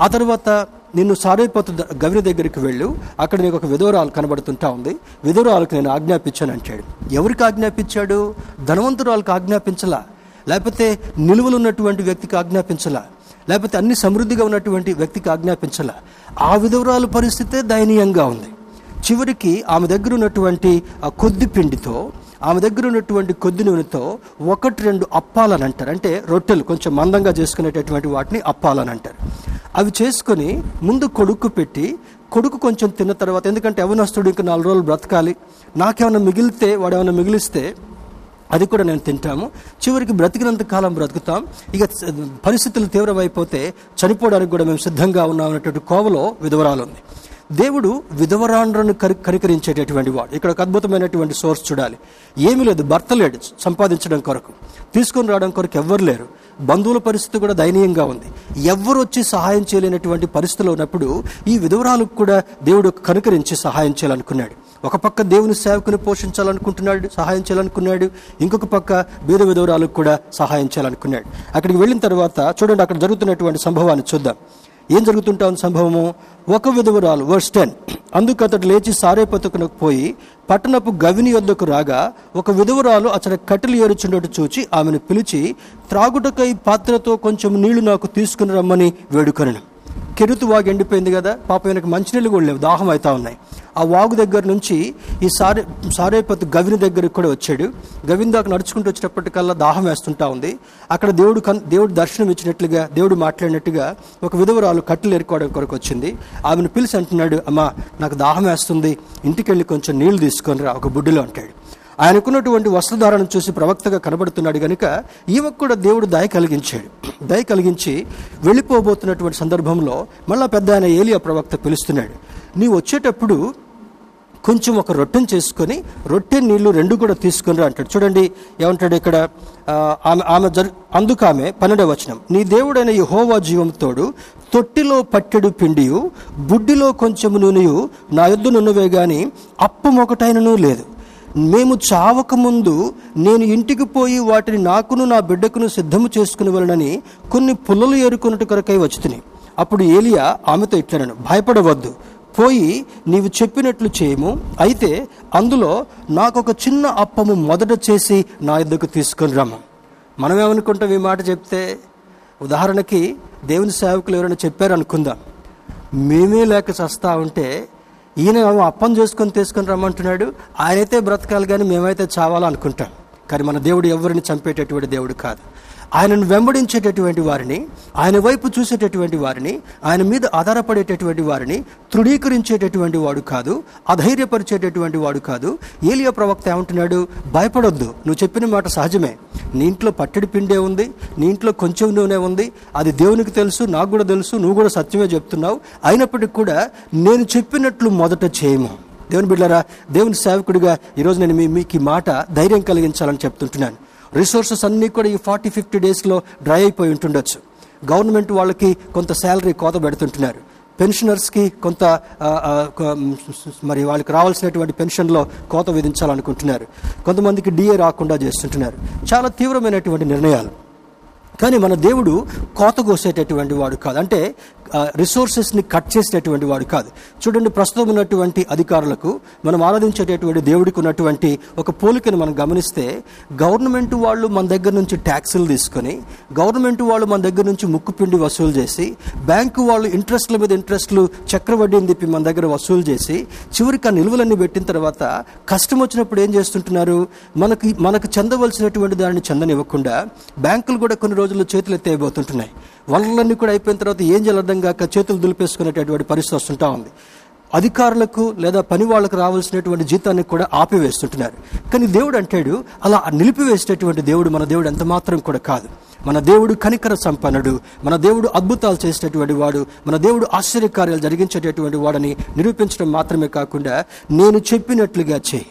ఆ తర్వాత నిన్ను సారైపోతు గవిని దగ్గరికి వెళ్ళు. అక్కడ నీకు ఒక విధవరాలు కనబడుతుంటా ఉంది. విధవరాలకు నేను ఆజ్ఞాపించాను అంటాడు. ఎవరికి ఆజ్ఞాపించాడు? ధనవంతురాలకు ఆజ్ఞాపించలా. లేకపోతే నిలువలు ఉన్నటువంటి వ్యక్తికి ఆజ్ఞాపించలా. లేకపోతే అన్ని సమృద్ధిగా ఉన్నటువంటి వ్యక్తికి ఆజ్ఞాపించలా. ఆ విధవరాలు పరిస్థితే దయనీయంగా ఉంది. చివరికి ఆమె దగ్గర ఉన్నటువంటి ఆ కొద్ది పిండితో ఆమె దగ్గర ఉన్నటువంటి కొద్ది నూనెతో ఒకటి రెండు అప్పాలని అంటారు. అంటే రొట్టెలు కొంచెం మందంగా చేసుకునేటటువంటి వాటిని అప్పాలని అంటారు. అవి చేసుకొని ముందు కొడుకు పెట్టి కొడుకు కొంచెం తిన్న తర్వాత ఎందుకంటే యవనస్తుడు ఇంకా నాలుగు రోజులు బ్రతకాలి నాకేమైనా మిగిలితే వాడు ఏమైనా మిగిలిస్తే అది కూడా నేను తింటాము. చివరికి బ్రతికినంత కాలం బ్రతుకుతాం. ఇక పరిస్థితులు తీవ్రమైపోతే చనిపోవడానికి కూడా మేము సిద్ధంగా ఉన్నాం అనేటువంటి కోవలో విధవరాలు ఉంది. దేవుడు విధవరాండ్రను కరి కరికరించేటటువంటి వాడు. ఇక్కడ ఒక అద్భుతమైనటువంటి సోర్స్ చూడాలి. ఏమీ లేదు భర్త లేడు సంపాదించడం కొరకు. తీసుకొని రావడం కొరకు ఎవ్వరు లేరు. బంధువుల పరిస్థితి కూడా దయనీయంగా ఉంది. ఎవరు వచ్చి సహాయం చేయలేనటువంటి పరిస్థితిలో ఉన్నప్పుడు ఈ విధవరాలకు కూడా దేవుడు కనుకరించి సహాయం చేయాలనుకున్నాడు. ఒక పక్క దేవుని సేవకుని పోషించాలనుకుంటున్నాడు సహాయం చేయాలనుకున్నాడు ఇంకొక పక్క బీద విధవరాలకు కూడా సహాయం చేయాలనుకున్నాడు. అక్కడికి వెళ్ళిన తర్వాత చూడండి అక్కడ జరుగుతున్నటువంటి సంభవాన్ని చూద్దాం. ఏం జరుగుతుంటా ఉంది సంభవము? ఒక విధవరాలు వర్స్ టెన్. అందుకు అతడు లేచి సారేపతుకునకు పోయి పట్టణపు గవిని యొద్దకు రాగా ఒక విధవరాలు అతని కట్టెలు ఏరుచున్నట్టు చూచి ఆమెను పిలిచి త్రాగుటకై పాత్రతో కొంచెం నీళ్ళు నాకు తీసుకుని రమ్మని వేడుకొనను. కెరుతు వాగు ఎండిపోయింది కదా పాపం ఈయనకు మంచినీళ్ళు కూడా లేవు దాహం అవుతా ఉన్నాయి. ఆ వాగు దగ్గర నుంచి ఈ సారే సారేపతి గవిని దగ్గరికి కూడా వచ్చాడు. గవిని దాకా నడుచుకుంటూ వచ్చేటప్పటికల్లా దాహం వేస్తుంటా ఉంది. అక్కడ దేవుడు కన్ దేవుడు దర్శనం ఇచ్చినట్లుగా దేవుడు మాట్లాడినట్టుగా ఒక విధవరాలు కట్టెలు ఎరుకోవడం కొరకు వచ్చింది. ఆమెను పిలిచి అంటున్నాడు అమ్మా నాకు దాహం వేస్తుంది ఇంటికి వెళ్ళి కొంచెం నీళ్ళు తీసుకొని రా ఒక బుడ్డిలో అంటాడు. ఆయనకున్నటువంటి వస్త్రధారణ చూసి ప్రవక్తగా కనబడుతున్నాడు కనుక ఈమెకు కూడా దేవుడు దయ కలిగించాడు. దయ కలిగించి వెళ్ళిపోబోతున్నటువంటి సందర్భంలో మళ్ళా పెద్ద ఆయన ఏలియా ప్రవక్త పిలుస్తున్నాడు. నీవు వచ్చేటప్పుడు కొంచెం ఒక రొట్టెను చేసుకొని రొట్టె నీళ్ళు రెండు కూడా తీసుకుని రా అంటాడు. చూడండి ఏమంటాడు ఇక్కడ? ఆమె ఆమె జరు అందుకు ఆమె పన్నెండవ వచనం. నీ దేవుడైన ఈ జీవంతోడు తొట్టిలో పట్టెడు పిండియు బుడ్డిలో కొంచెము నూనెయు నా యొద్దనున్నవే గాని అప్పు ఒకటైనను లేదు. మేము చావక ముందు నేను ఇంటికి పోయి వాటిని నాకును నా బిడ్డకును సిద్ధము చేసుకుని వలనని కొన్ని పుల్లలు ఏరుకున్నట్టు కొరకై వచ్చుతుని. అప్పుడు ఏలియా ఆమెతో ఇట్లనను భయపడవద్దు. పోయి నీవు చెప్పినట్లు చేయము. అయితే అందులో నాకొక చిన్న అప్పము మొదట చేసి నా ఇద్దకు తీసుకొని రాము మనం ఏమనుకుంటాం ఈ మాట చెప్తే? ఉదాహరణకి దేవుని సేవకులు ఎవరైనా చెప్పారు అనుకుందాం మేమే లేక చస్తా ఉంటే ఈయన అప్పం చేసుకొని తీసుకొని రమ్మంటున్నాడు. ఆయనైతే బ్రతకాలి కానీ మేమైతే చావాలనుకుంటాం. కానీ మన దేవుడు ఎవరిని చంపేటటువంటి దేవుడు కాదు. ఆయనను వెంబడించేటటువంటి వారిని ఆయన వైపు చూసేటటువంటి వారిని ఆయన మీద ఆధారపడేటటువంటి వారిని తృఢీకరించేటటువంటి వాడు కాదు అధైర్యపరిచేటటువంటి వాడు కాదు. ఏలియా ప్రవక్త ఏమంటున్నాడు? భయపడొద్దు. నువ్వు చెప్పిన మాట సహజమే. నీ ఇంట్లో పట్టడి పిండే ఉంది నీ ఇంట్లో కొంచెం నూనె ఉంది అది దేవునికి తెలుసు నాకు కూడా తెలుసు నువ్వు కూడా సత్యమే చెప్తున్నావు. అయినప్పటికీ కూడా నేను చెప్పినట్లు మొదట చేయము. దేవుని బిడ్డారా దేవుని సేవకుడిగా ఈరోజు నేను మీ మీకు ఈ మాట ధైర్యం కలిగించాలని చెప్తుంటున్నాను. రిసోర్సెస్ అన్నీ కూడా ఈ ఫార్టీ ఫిఫ్టీ డేస్లో డ్రై అయిపోయి ఉంటుండొచ్చు. గవర్నమెంట్ వాళ్ళకి కొంత శాలరీ కోత పెడుతుంటున్నారు. పెన్షనర్స్కి కొంత మరి వాళ్ళకి రావాల్సినటువంటి పెన్షన్లో కోత విధించాలనుకుంటున్నారు. కొంతమందికి డిఏ రాకుండా చేస్తుంటున్నారు. చాలా తీవ్రమైనటువంటి నిర్ణయాలు. కానీ మన దేవుడు కోత కోసేటటువంటి వాడు కాదు. అంటే రిసోర్సెస్ని కట్ చేసేటటువంటి వాడు కాదు. చూడండి ప్రస్తుతం ఉన్నటువంటి అధికారులకు మనం ఆరాధించేటటువంటి దేవుడికి ఉన్నటువంటి ఒక పోలికను మనం గమనిస్తే గవర్నమెంట్ వాళ్ళు మన దగ్గర నుంచి ట్యాక్సులు తీసుకొని గవర్నమెంట్ వాళ్ళు మన దగ్గర నుంచి ముక్కుపిండి వసూలు చేసి బ్యాంకు వాళ్ళు ఇంట్రెస్ట్ల మీద ఇంట్రెస్ట్లు చక్రవడ్డీని తిప్పి మన దగ్గర వసూలు చేసి చివరికి ఆ నిల్వలన్నీ పెట్టిన తర్వాత కష్టం వచ్చినప్పుడు ఏం చేస్తుంటున్నారు? మనకి మనకు చెందవలసినటువంటి దానిని చెందనివ్వకుండా బ్యాంకులు కూడా కొన్ని రోజుల్లో చేతులు ఎత్తేయబోతుంటున్నాయి వనరులన్నీ కూడా అయిపోయిన తర్వాత ఏం చేయాలి అర్థం కాక చేతులు దులిపేసుకునేటటువంటి పరిస్థితి వస్తుంటా ఉంది. అధికారులకు లేదా పని వాళ్ళకు రావాల్సినటువంటి జీతాన్ని కూడా ఆపివేస్తుంటున్నారు. కానీ దేవుడు అంటాడు అలా నిలిపివేసేటటువంటి దేవుడు మన దేవుడు ఎంత మాత్రం కూడా కాదు. మన దేవుడు కనికర సంపన్నుడు మన దేవుడు అద్భుతాలు చేసేటటువంటి వాడు మన దేవుడు ఆశ్చర్యకార్యాలు జరిగించేటటువంటి వాడని నిరూపించడం మాత్రమే కాకుండా నేను చెప్పినట్లుగా చేయి.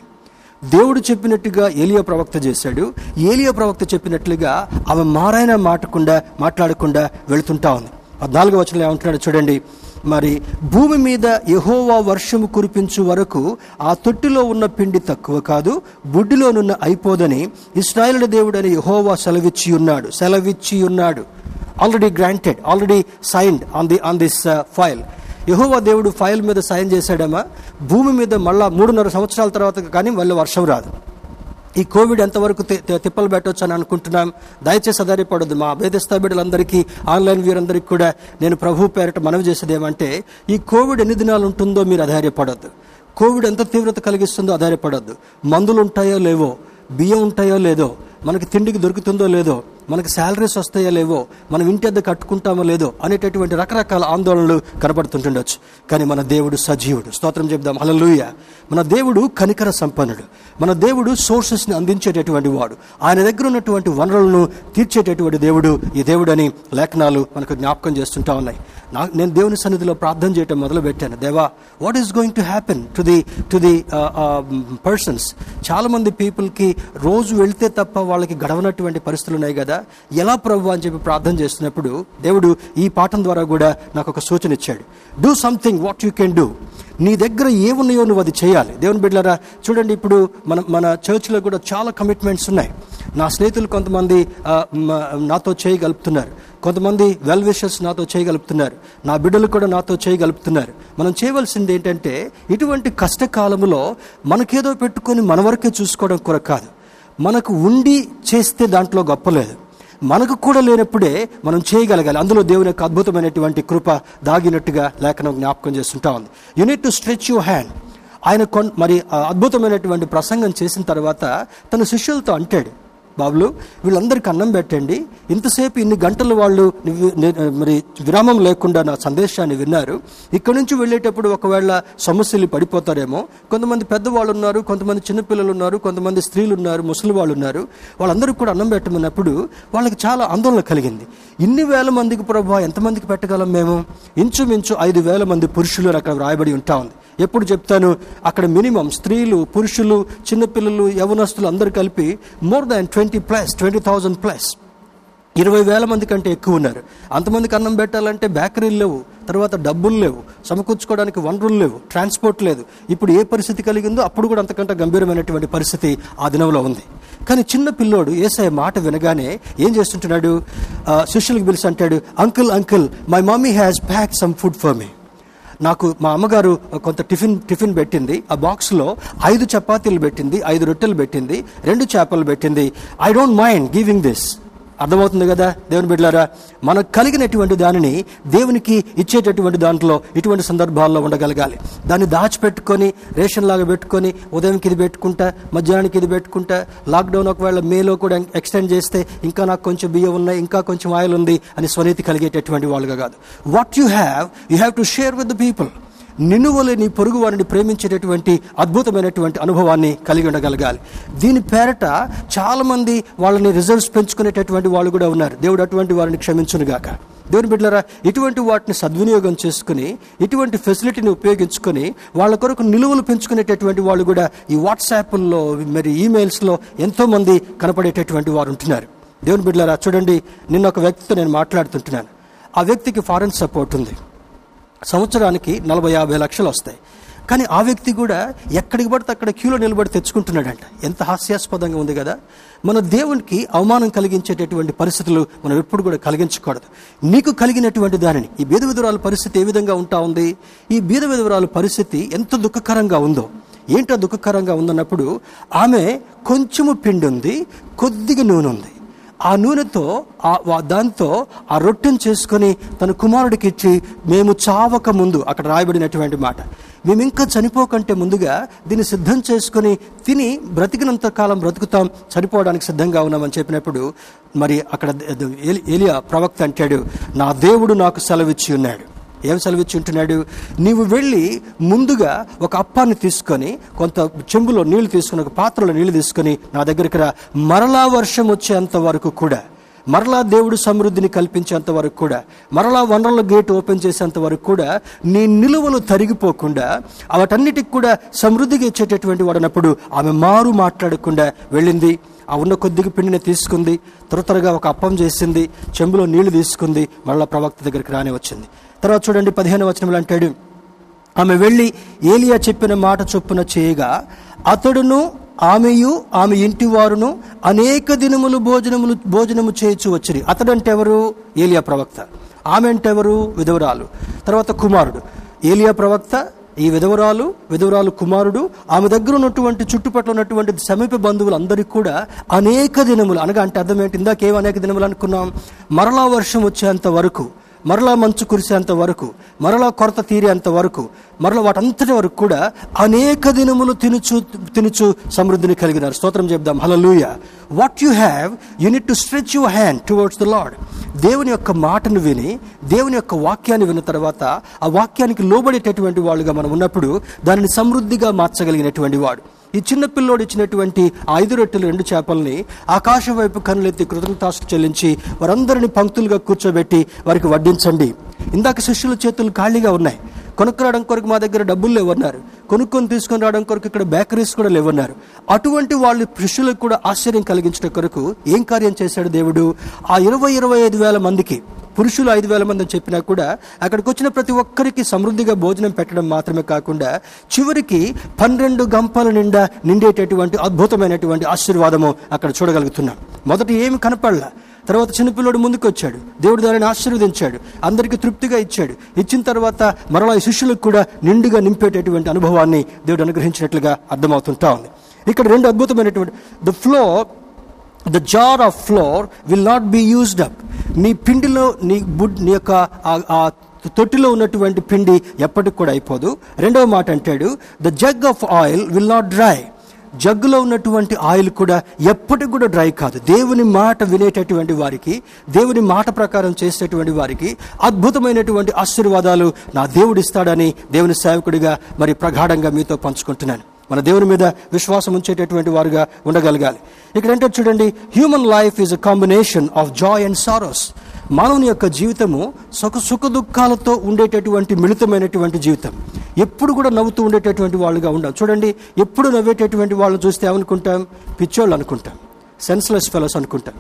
దేవుడు చెప్పినట్టుగా ఏలియా ప్రవక్త చేశాడు. ఏలియా ప్రవక్త చెప్పినట్లుగా ఆమె మారైన మాటకుండా మాట్లాడకుండా వెళుతుంటా ఉంది. పద్నాలుగో వచనంలో ఏమంటున్నాడు చూడండి. మరి భూమి మీద యహోవా వర్షము కురిపించు వరకు ఆ తొట్టిలో ఉన్న పిండి తక్కువ కాదు బుడ్డిలోనున్న అయిపోదని ఇస్రాయేల్ దేవుడని యహోవా సెలవిచ్చి ఉన్నాడు సెలవిచ్చి ఉన్నాడు. Already granted already signed on the on this file యహోవా దేవుడు ఫైల్ మీద సాయం చేశాడమ్మా. భూమి మీద మళ్ళా మూడున్నర సంవత్సరాల తర్వాత కానీ మళ్ళీ వర్షం రాదు. ఈ కోవిడ్ ఎంతవరకు తి- తిప్పలు పెట్టవచ్చు అని అనుకుంటున్నాం. దయచేసి ఆధారపడద్దు మా అభేదస్థ బిడ్డలందరికీ ఆన్లైన్ వీరందరికీ కూడా నేను ప్రభు పేరట మనవి చేసేది ఏమంటే ఈ కోవిడ్ ఎన్ని దినాలు ఉంటుందో మీరు ఆధారపడద్దు కోవిడ్ ఎంత తీవ్రత కలిగిస్తుందో ఆధారపడద్దు మందులు ఉంటాయో లేవో బియ్యం ఉంటాయో లేదో మనకి తిండికి దొరుకుతుందో లేదో మనకి శాలరీస్ వస్తాయో లేవో మనం ఇంటి అద్దె కట్టుకుంటామో లేదో అనేటటువంటి రకరకాల ఆందోళనలు కనబడుతుంటుండొచ్చు కానీ మన దేవుడు సజీవుడు. స్తోత్రం చెప్దాం హల్లెలూయా. మన దేవుడు కనికర సంపన్నుడు. మన దేవుడు సోర్సెస్ని అందించేటటువంటి వాడు. ఆయన దగ్గర ఉన్నటువంటి వనరులను తీర్చేటటువంటి దేవుడు ఈ దేవుడని లేఖనాలు మనకు జ్ఞాపకం చేస్తుంటా ఉన్నాయి. నా నేను దేవుని సన్నిధిలో ప్రార్థన చేయటం మొదలు పెట్టాను దేవా what is going to happen to the to the persons చాలామంది పీపుల్కి రోజు వెళ్తే తప్ప వాళ్ళకి గడవనటువంటి పరిస్థితులు ఉన్నాయి కదా. ఎలా ప్రభు అని చెప్పి ప్రార్థన చేస్తున్నప్పుడు దేవుడు ఈ పాఠం ద్వారా కూడా నాకు ఒక సూచన ఇచ్చాడు. Do something what you can do నీ దగ్గర ఏమున్నాయో నువ్వు అది చేయాలి. దేవుని బిడ్డలారా చూడండి ఇప్పుడు మన మన చర్చ్లో కూడా చాలా కమిట్మెంట్స్ ఉన్నాయి. నా స్నేహితులు కొంతమంది నాతో చేయగలుపుతున్నారు. కొంతమంది వెల్ విషెస్ నాతో చేయగలుపుతున్నారు. నా బిడ్డలు కూడా నాతో చేయగలుపుతున్నారు. మనం చేయవలసింది ఏంటంటే ఇటువంటి కష్టకాలములో మనకేదో పెట్టుకొని మన వరకే చూసుకోవడం కొరకు కాదు. మనకు ఉండి చేస్తే దాంట్లో గొప్పలేదు. మనకు కూడా లేనప్పుడే మనం చేయగలగాలి. అందులో దేవుని యొక్క అద్భుతమైనటువంటి కృప దాగినట్టుగా లేఖనం జ్ఞాపకం చేస్తుంటా ఉంది. You need to stretch your hand ఆయన కొన్ మరి అద్భుతమైనటువంటి ప్రసంగం చేసిన తర్వాత తన శిష్యులతో అంటాడు బాబులు వీళ్ళందరికీ అన్నం పెట్టండి. ఇంతసేపు ఇన్ని గంటలు వాళ్ళు మరి విరామం లేకుండా నా సందేశాన్ని విన్నారు. ఇక్కడి నుంచి వెళ్ళేటప్పుడు ఒకవేళ సమస్యలు పడిపోతారేమో కొంతమంది పెద్దవాళ్ళు ఉన్నారు కొంతమంది చిన్నపిల్లలు ఉన్నారు కొంతమంది స్త్రీలు ఉన్నారు ముసలి వాళ్ళు ఉన్నారు వాళ్ళందరికీ కూడా అన్నం పెట్టమన్నప్పుడు వాళ్ళకి చాలా ఆందోళన కలిగింది. ఇన్ని వేల మందికి ప్రభావ ఎంతమందికి పెట్టగలం మేము? ఇంచుమించు ఐదు వేల మంది పురుషులు అక్కడ రాయబడి ఉంటా ఉంది. ఎప్పుడు చెప్తాను అక్కడ మినిమం స్త్రీలు పురుషులు చిన్నపిల్లలు యవనస్తులు అందరూ కలిపి more than twenty plus twenty thousand plus. ఇరవై వేల మంది కంటే ఎక్కువ ఉన్నారు. అంతమందికి అన్నం పెట్టాలంటే బేకరీలు లేవు తర్వాత డబ్బులు లేవు సమకూర్చుకోవడానికి వనరులు లేవు ట్రాన్స్పోర్ట్ లేదు. ఇప్పుడు ఏ పరిస్థితి కలిగిందో అప్పుడు కూడా అంతకంటే గంభీరమైనటువంటి పరిస్థితి ఆ దినంలో ఉంది. కానీ చిన్న పిల్లోడు ఏసఐ మాట వినగానే ఏం చేస్తుంటున్నాడు? శిష్యులకు పిలిచి అంటాడు uncle uncle my mummy has pack some food for me నాకు మా అమ్మగారు కొంత టిఫిన్ టిఫిన్ పెట్టింది. ఆ బాక్స్లో ఐదు చపాతీలు పెట్టింది ఐదు రొట్టెలు పెట్టింది రెండు చేపలు పెట్టింది. I don't mind giving this. అర్థమవుతుంది కదా దేవుని బిడ్డలారా? మనకు కలిగినటువంటి దానిని దేవునికి ఇచ్చేటటువంటి దాంట్లో ఇటువంటి సందర్భాల్లో ఉండగలగాలి. దాన్ని దాచిపెట్టుకొని రేషన్ లాగా పెట్టుకొని ఉదయంకి ఇది పెట్టుకుంటా మధ్యాహ్నానికి ఇది పెట్టుకుంటా లాక్డౌన్ ఒకవేళ మేలో కూడా ఎక్స్టెండ్ చేస్తే ఇంకా నాకు కొంచెం బియ్యం ఉన్నాయి ఇంకా కొంచెం ఆయిల్ ఉంది అని స్వనీతి కలిగేటటువంటి వాళ్ళుగా కాదు. What you have you have to share with the people నిన్ను నీ పొరుగు వారిని ప్రేమించేటటువంటి అద్భుతమైనటువంటి అనుభవాన్ని కలిగి ఉండగలగాలి. దీని పేరట చాలామంది వాళ్ళని రిజల్ట్స్ పెంచుకునేటటువంటి వాళ్ళు కూడా ఉన్నారు. దేవుడు అటువంటి వారిని క్షమించునుగాక. దేవుని బిడ్డలారా ఇటువంటి వాటిని సద్వినియోగం చేసుకుని ఇటువంటి ఫెసిలిటీని ఉపయోగించుకొని వాళ్ళ కొరకు నిలువలు పెంచుకునేటటువంటి వాళ్ళు కూడా ఈ వాట్సాప్ల్లో మరి ఈమెయిల్స్లో ఎంతోమంది కనపడేటటువంటి వారు ఉంటున్నారు. దేవుని బిడ్డలారా చూడండి నిన్న ఒక వ్యక్తితో నేను మాట్లాడుతుంటున్నాను. ఆ వ్యక్తికి ఫారెన్ సపోర్ట్ ఉంది. సంవత్సరానికి నలభై యాభై లక్షలు వస్తాయి. కానీ ఆ వ్యక్తి కూడా ఎక్కడికి పడితే అక్కడ క్యూలో నిలబడి తెచ్చుకుంటున్నాడంట. ఎంత హాస్యాస్పదంగా ఉంది కదా. మన దేవునికి అవమానం కలిగించేటటువంటి పరిస్థితులు మనం ఎప్పుడు కూడా కలిగించకూడదు. నీకు కలిగినటువంటి దానిని ఈ బీద విధురాల పరిస్థితి ఏ విధంగా ఉంటా ఉంది? ఈ బీద విధురాల పరిస్థితి ఎంత దుఃఖకరంగా ఉందో. ఏంటో దుఃఖకరంగా ఉందన్నప్పుడు ఆమె కొంచెము పిండి ఉంది కొద్దిగా నూనె ఉంది. ఆ నూనెతో ఆ వా- దాంతో ఆ రొట్టెను చేసుకొని తన కుమారుడికి ఇచ్చి మేము చావక ముందు అక్కడ రాయబడినటువంటి మాట. మేము ఇంకా చనిపోకంటే ముందుగా దీన్ని సిద్ధం చేసుకొని తిని బ్రతికినంత కాలం బ్రతుకుతాం చనిపోవడానికి సిద్ధంగా ఉన్నామని చెప్పినప్పుడు మరి అక్కడ ఏలియా ప్రవక్త అంటాడు నా దేవుడు నాకు సెలవిచ్చి ఉన్నాడు. ఏం సెలవిచ్చి ఉంటున్నాడు నీవు వెళ్ళి ముందుగా ఒక అప్పాన్ని తీసుకొని కొంత చెంబులో నీళ్ళు తీసుకొని ఒక పాత్రలో నీళ్ళు తీసుకొని నా దగ్గరికి రా. మరలా వర్షం వచ్చేంత వరకు కూడా మరలా దేవుడు సమృద్ధిని కల్పించేంత వరకు కూడా మరలా వనరుల గేట్ ఓపెన్ చేసేంత వరకు కూడా నీ నిలువలు తరిగిపోకుండా వాటన్నిటికి కూడా సమృద్ధిగా ఇచ్చేటటువంటి వాడనప్పుడు ఆమె మారు మాట్లాడకుండా వెళ్ళింది. ఆ ఉన్న కొద్దిగా పిండిని తీసుకుంది. త్వర త్వరగా ఒక అప్పం చేసింది. చెంబులో నీళ్ళు తీసుకుంది. మరలా ప్రవక్త దగ్గరికి రాని వచ్చింది. తర్వాత చూడండి పదిహేను వచనంలో అంటాడు. ఆమె వెళ్ళి ఏలియా చెప్పిన మాట చొప్పున చేయగా అతడును ఆమెయు ఆమె ఇంటి వారును అనేక దినములు భోజనములు భోజనము చేయొచ్చు వచ్చిరి. అతడంటే ఎవరు ఏలియా ప్రవక్త. ఆమె అంటే ఎవరు విధవరాలు. తర్వాత కుమారుడు. ఏలియా ప్రవక్త ఈ విధవరాలు విధవరాలు కుమారుడు ఆమె దగ్గర ఉన్నటువంటి చుట్టుపక్కల ఉన్నటువంటి సమీప బంధువులు అందరికీ కూడా అనేక దినములు అనగా అంటే అర్థం ఏంటి? ఇందాకేం అనేక దినములు అనుకున్నాం? మరలా వర్షం వచ్చేంత వరకు మరలా మంచు కురిసేంత వరకు మరలా కొరత తీరేంత వరకు మరలా వాటంతటి వరకు కూడా అనేక దినములు తినుచు తినుచు సమృద్ధిని కలిగినారు. స్తోత్రం చెప్దాం. Hallelujah what you have you need to stretch your hand towards the Lord దేవుని యొక్క మాటను విని దేవుని యొక్క వాక్యాన్ని విన్న తర్వాత ఆ వాక్యానికి లోబడేటటువంటి వాళ్ళుగా మనం ఉన్నప్పుడు దానిని సమృద్ధిగా మార్చగలిగినటువంటి వాడు. ఈ చిన్న పిల్లోడు ఇచ్చినటువంటి ఐదు రొట్టెలు రెండు చేపల్ని ఆకాశం వైపు కనులెత్తి కృతజ్ఞతాస్తు చెల్లించి వారందరిని పంక్తులుగా కూర్చోబెట్టి వారికి వడ్డించండి. ఇందాక శిష్యుల చేతులు ఖాళీగా ఉన్నాయి. కొనుక్కురావడం కొరకు మా దగ్గర డబ్బులు లేవన్నారు. కొనుక్కొని తీసుకొని రావడం కొరకు ఇక్కడ బేకరీస్ కూడా లేవన్నారు. అటువంటి వాళ్ళు శిష్యులకు కూడా ఆశ్చర్యం కలిగించడం కొరకు ఏం కార్యం చేశాడు దేవుడు? ఆ ఇరవై ఇరవై ఐదు వేల మందికి పురుషులు ఐదు వేల మంది అని చెప్పినా కూడా అక్కడికి వచ్చిన ప్రతి ఒక్కరికి సమృద్ధిగా భోజనం పెట్టడం మాత్రమే కాకుండా చివరికి పన్నెండు గంపల నిండా నిండేటటువంటి అద్భుతమైనటువంటి ఆశీర్వాదము అక్కడ చూడగలుగుతున్నాం. మొదట ఏమి కనపడలా? తర్వాత చిన్నపిల్లడు ముందుకు వచ్చాడు దేవుడు దానిని ఆశీర్వదించాడు. అందరికీ తృప్తిగా ఇచ్చాడు. ఇచ్చిన తర్వాత మరలా ఈ శిష్యులకు కూడా నిండుగా నింపేటటువంటి అనుభవాన్ని దేవుడు అనుగ్రహించినట్లుగా అర్థమవుతుంటా ఉంది. ఇక్కడ రెండు అద్భుతమైనటువంటి the flour the jar of flour will not be used up నీ పిండిలో నీ బుడ్ నీ యొక్క ఆ తొట్టిలో ఉన్నటువంటి పిండి ఎప్పటికి కూడా అయిపోదు. రెండవ మాట అంటాడు the jug of oil will not dry జగ్గులో ఉన్నటువంటి ఆయిల్ కూడా ఎప్పటికి కూడా డ్రై కాదు. దేవుని మాట వినేటటువంటి వారికి దేవుని మాట ప్రకారం చేసేటటువంటి వారికి అద్భుతమైనటువంటి ఆశీర్వాదాలు నా దేవుడు ఇస్తాడని దేవుని సేవకుడిగా మరి ప్రగాఢంగా మీతో పంచుకుంటున్నాను. మన దేవుని మీద విశ్వాసం ఉంచేటటువంటి వారుగా ఉండగలగాలి. ఇక్కడంటే చూడండి human life is a combination of joy and sorrows మానవుని యొక్క జీవితము సుఖ సుఖ దుఃఖాలతో ఉండేటటువంటి మిళితమైనటువంటి జీవితం. ఎప్పుడు కూడా నవ్వుతూ ఉండేటటువంటి వాళ్ళుగా ఉండాలి. చూడండి ఎప్పుడు నవ్వేటటువంటి వాళ్ళని చూస్తే ఏమనుకుంటాం? పిచ్చోళ్ళు అనుకుంటాం సెన్స్లెస్ ఫెలోస్ అనుకుంటారు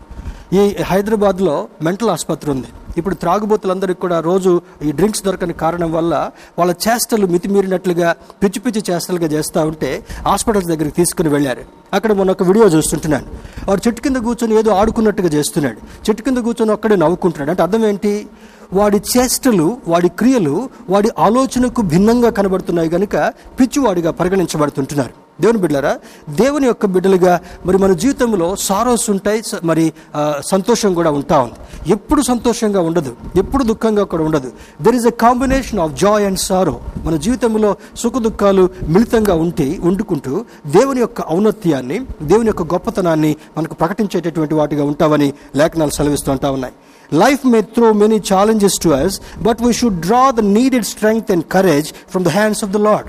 ఈ హైదరాబాద్లో మెంటల్ ఆసుపత్రి ఉంది. ఇప్పుడు త్రాగుబోతులందరికీ కూడా రోజు ఈ డ్రింక్స్ దొరకని కారణం వల్ల వాళ్ళ చేష్టలు మితిమీరినట్లుగా పిచ్చి పిచ్చి చేష్టలుగా చేస్తూ ఉంటే హాస్పిటల్స్ దగ్గరికి తీసుకుని వెళ్ళారు. అక్కడ మొన్న ఒక వీడియో చూస్తుంటున్నాను. వాడు చెట్టు కింద కూర్చొని ఏదో ఆడుకున్నట్టుగా చేస్తున్నాడు. చెట్టు కింద కూర్చొని ఒక్కడే నవ్వుకుంటున్నాడు. అంటే అర్థం ఏంటి? వాడి చేష్టలు వాడి క్రియలు వాడి ఆలోచనకు భిన్నంగా కనబడుతున్నాయి కనుక పిచ్చివాడిగా పరిగణించబడుతుంటున్నారు. దేవుని బిడ్డలరా దేవుని యొక్క బిడ్డలుగా మరి మన జీవితంలో సారోస్ ఉంటాయి మరి సంతోషం కూడా ఉంటా ఉంది. ఎప్పుడు సంతోషంగా ఉండదు ఎప్పుడు దుఃఖంగా కూడా ఉండదు. There is a combination of joy and sorrow మన జీవితంలో సుఖ దుఃఖాలు మిళితంగా ఉంటే వండుకుంటూ దేవుని యొక్క ఔన్నత్యాన్ని దేవుని యొక్క గొప్పతనాన్ని మనకు ప్రకటించేటటువంటి వాటిగా ఉంటామని లేఖనాలు సెలవిస్తూ ఉంటా ఉన్నాయి. Life may throw many challenges to us but we should draw the needed strength and courage from the hands of the Lord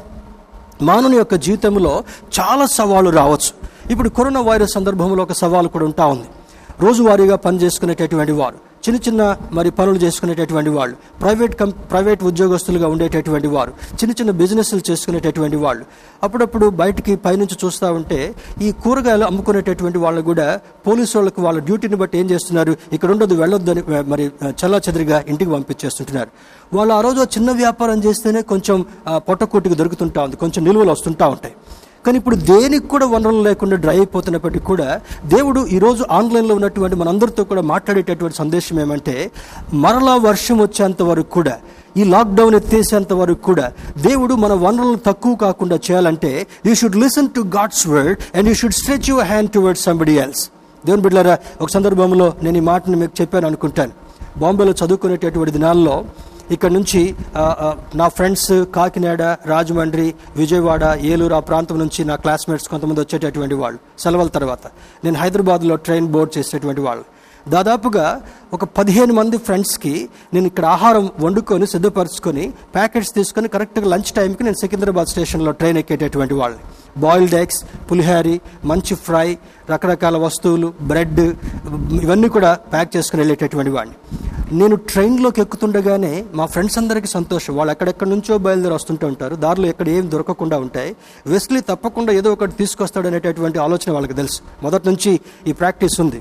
మానవుని యొక్క జీవితంలో చాలా సవాళ్ళు రావచ్చు. ఇప్పుడు కరోనా వైరస్ సందర్భంలో ఒక సవాలు కూడా ఉంటా ఉంది. రోజువారీగా పనిచేసుకునేటటువంటి వారు. చిన్న చిన్న మరి పనులు చేసుకునేటటువంటి వాళ్ళు ప్రైవేట్ కం ప్రైవేట్ ఉద్యోగస్తులుగా ఉండేటటువంటి వారు చిన్న చిన్న బిజినెస్లు చేసుకునేటటువంటి వాళ్ళు. అప్పుడప్పుడు బయటికి పైనుంచి చూస్తూ ఉంటే ఈ కూరగాయలు అమ్ముకునేటటువంటి వాళ్ళు కూడా పోలీసు వాళ్ళకు వాళ్ళ డ్యూటీని బట్టి ఏం చేస్తున్నారు? ఇక్కడ ఉండదు వెళ్ళొద్దని మరి చల్లా చెదిరిగా ఇంటికి పంపించేస్తుంటున్నారు. వాళ్ళు ఆ రోజు చిన్న వ్యాపారం చేస్తేనే కొంచెం పొట్టకూటికి దొరుకుతుంటా ఉంది కొంచెం నిల్వలు వస్తుంటా ఉంటాయి. కానీ ఇప్పుడు దేనికి కూడా వనరులు లేకుండా డ్రై అయిపోతున్నప్పటికీ కూడా దేవుడు ఈరోజు ఆన్లైన్లో ఉన్నటువంటి మనందరితో కూడా మాట్లాడేటటువంటి సందేశం ఏమంటే మరలా వర్షం వచ్చేంత వరకు కూడా ఈ లాక్డౌన్ ఎత్తేసేంత వరకు కూడా దేవుడు మన వనరులను తక్కువ కాకుండా చేయాలంటే you should listen to God's word and you should stretch your hand towards somebody else దేవుని బిడ్డారా ఒక సందర్భంలో నేను ఈ మాటను మీకు చెప్పాను అనుకుంటాను. బాంబేలో చదువుకునేటటువంటి దినాల్లో ఇక్కడ నుంచి నా ఫ్రెండ్స్ కాకినాడ రాజమండ్రి విజయవాడ ఏలూరు ఆ ప్రాంతం నుంచి నా క్లాస్మేట్స్ కొంతమంది వచ్చేటటువంటి వాళ్ళు సెలవుల తర్వాత. నేను హైదరాబాద్లో ట్రైన్ బోర్డ్ చేసేటువంటి వాళ్ళు. దాదాపుగా ఒక పదిహేను మంది ఫ్రెండ్స్కి నేను ఇక్కడ ఆహారం వండుకొని సిద్ధపరచుకొని ప్యాకెట్స్ తీసుకొని కరెక్ట్గా లంచ్ టైంకి నేను సికింద్రాబాద్ స్టేషన్లో ట్రైన్ ఎక్కేటటువంటి వాళ్ళు బాయిల్డ్ ఎగ్స్ పులిహారి మంచి ఫ్రై రకరకాల వస్తువులు బ్రెడ్ ఇవన్నీ కూడా ప్యాక్ చేసుకుని వెళ్ళేటటువంటి వాడిని నేను ట్రైన్లోకి ఎక్కుతుండగానే మా ఫ్రెండ్స్ అందరికీ సంతోషం. వాళ్ళు ఎక్కడెక్కడి నుంచో బయలుదేరి వస్తుంటూ ఉంటారు. దారిలో ఎక్కడ ఏం దొరకకుండా ఉంటాయి. వెస్లీ తప్పకుండా ఏదో ఒకటి తీసుకొస్తాడు అనేటటువంటి ఆలోచన వాళ్ళకి తెలుసు. మొదటి నుంచి ఈ ప్రాక్టీస్ ఉంది.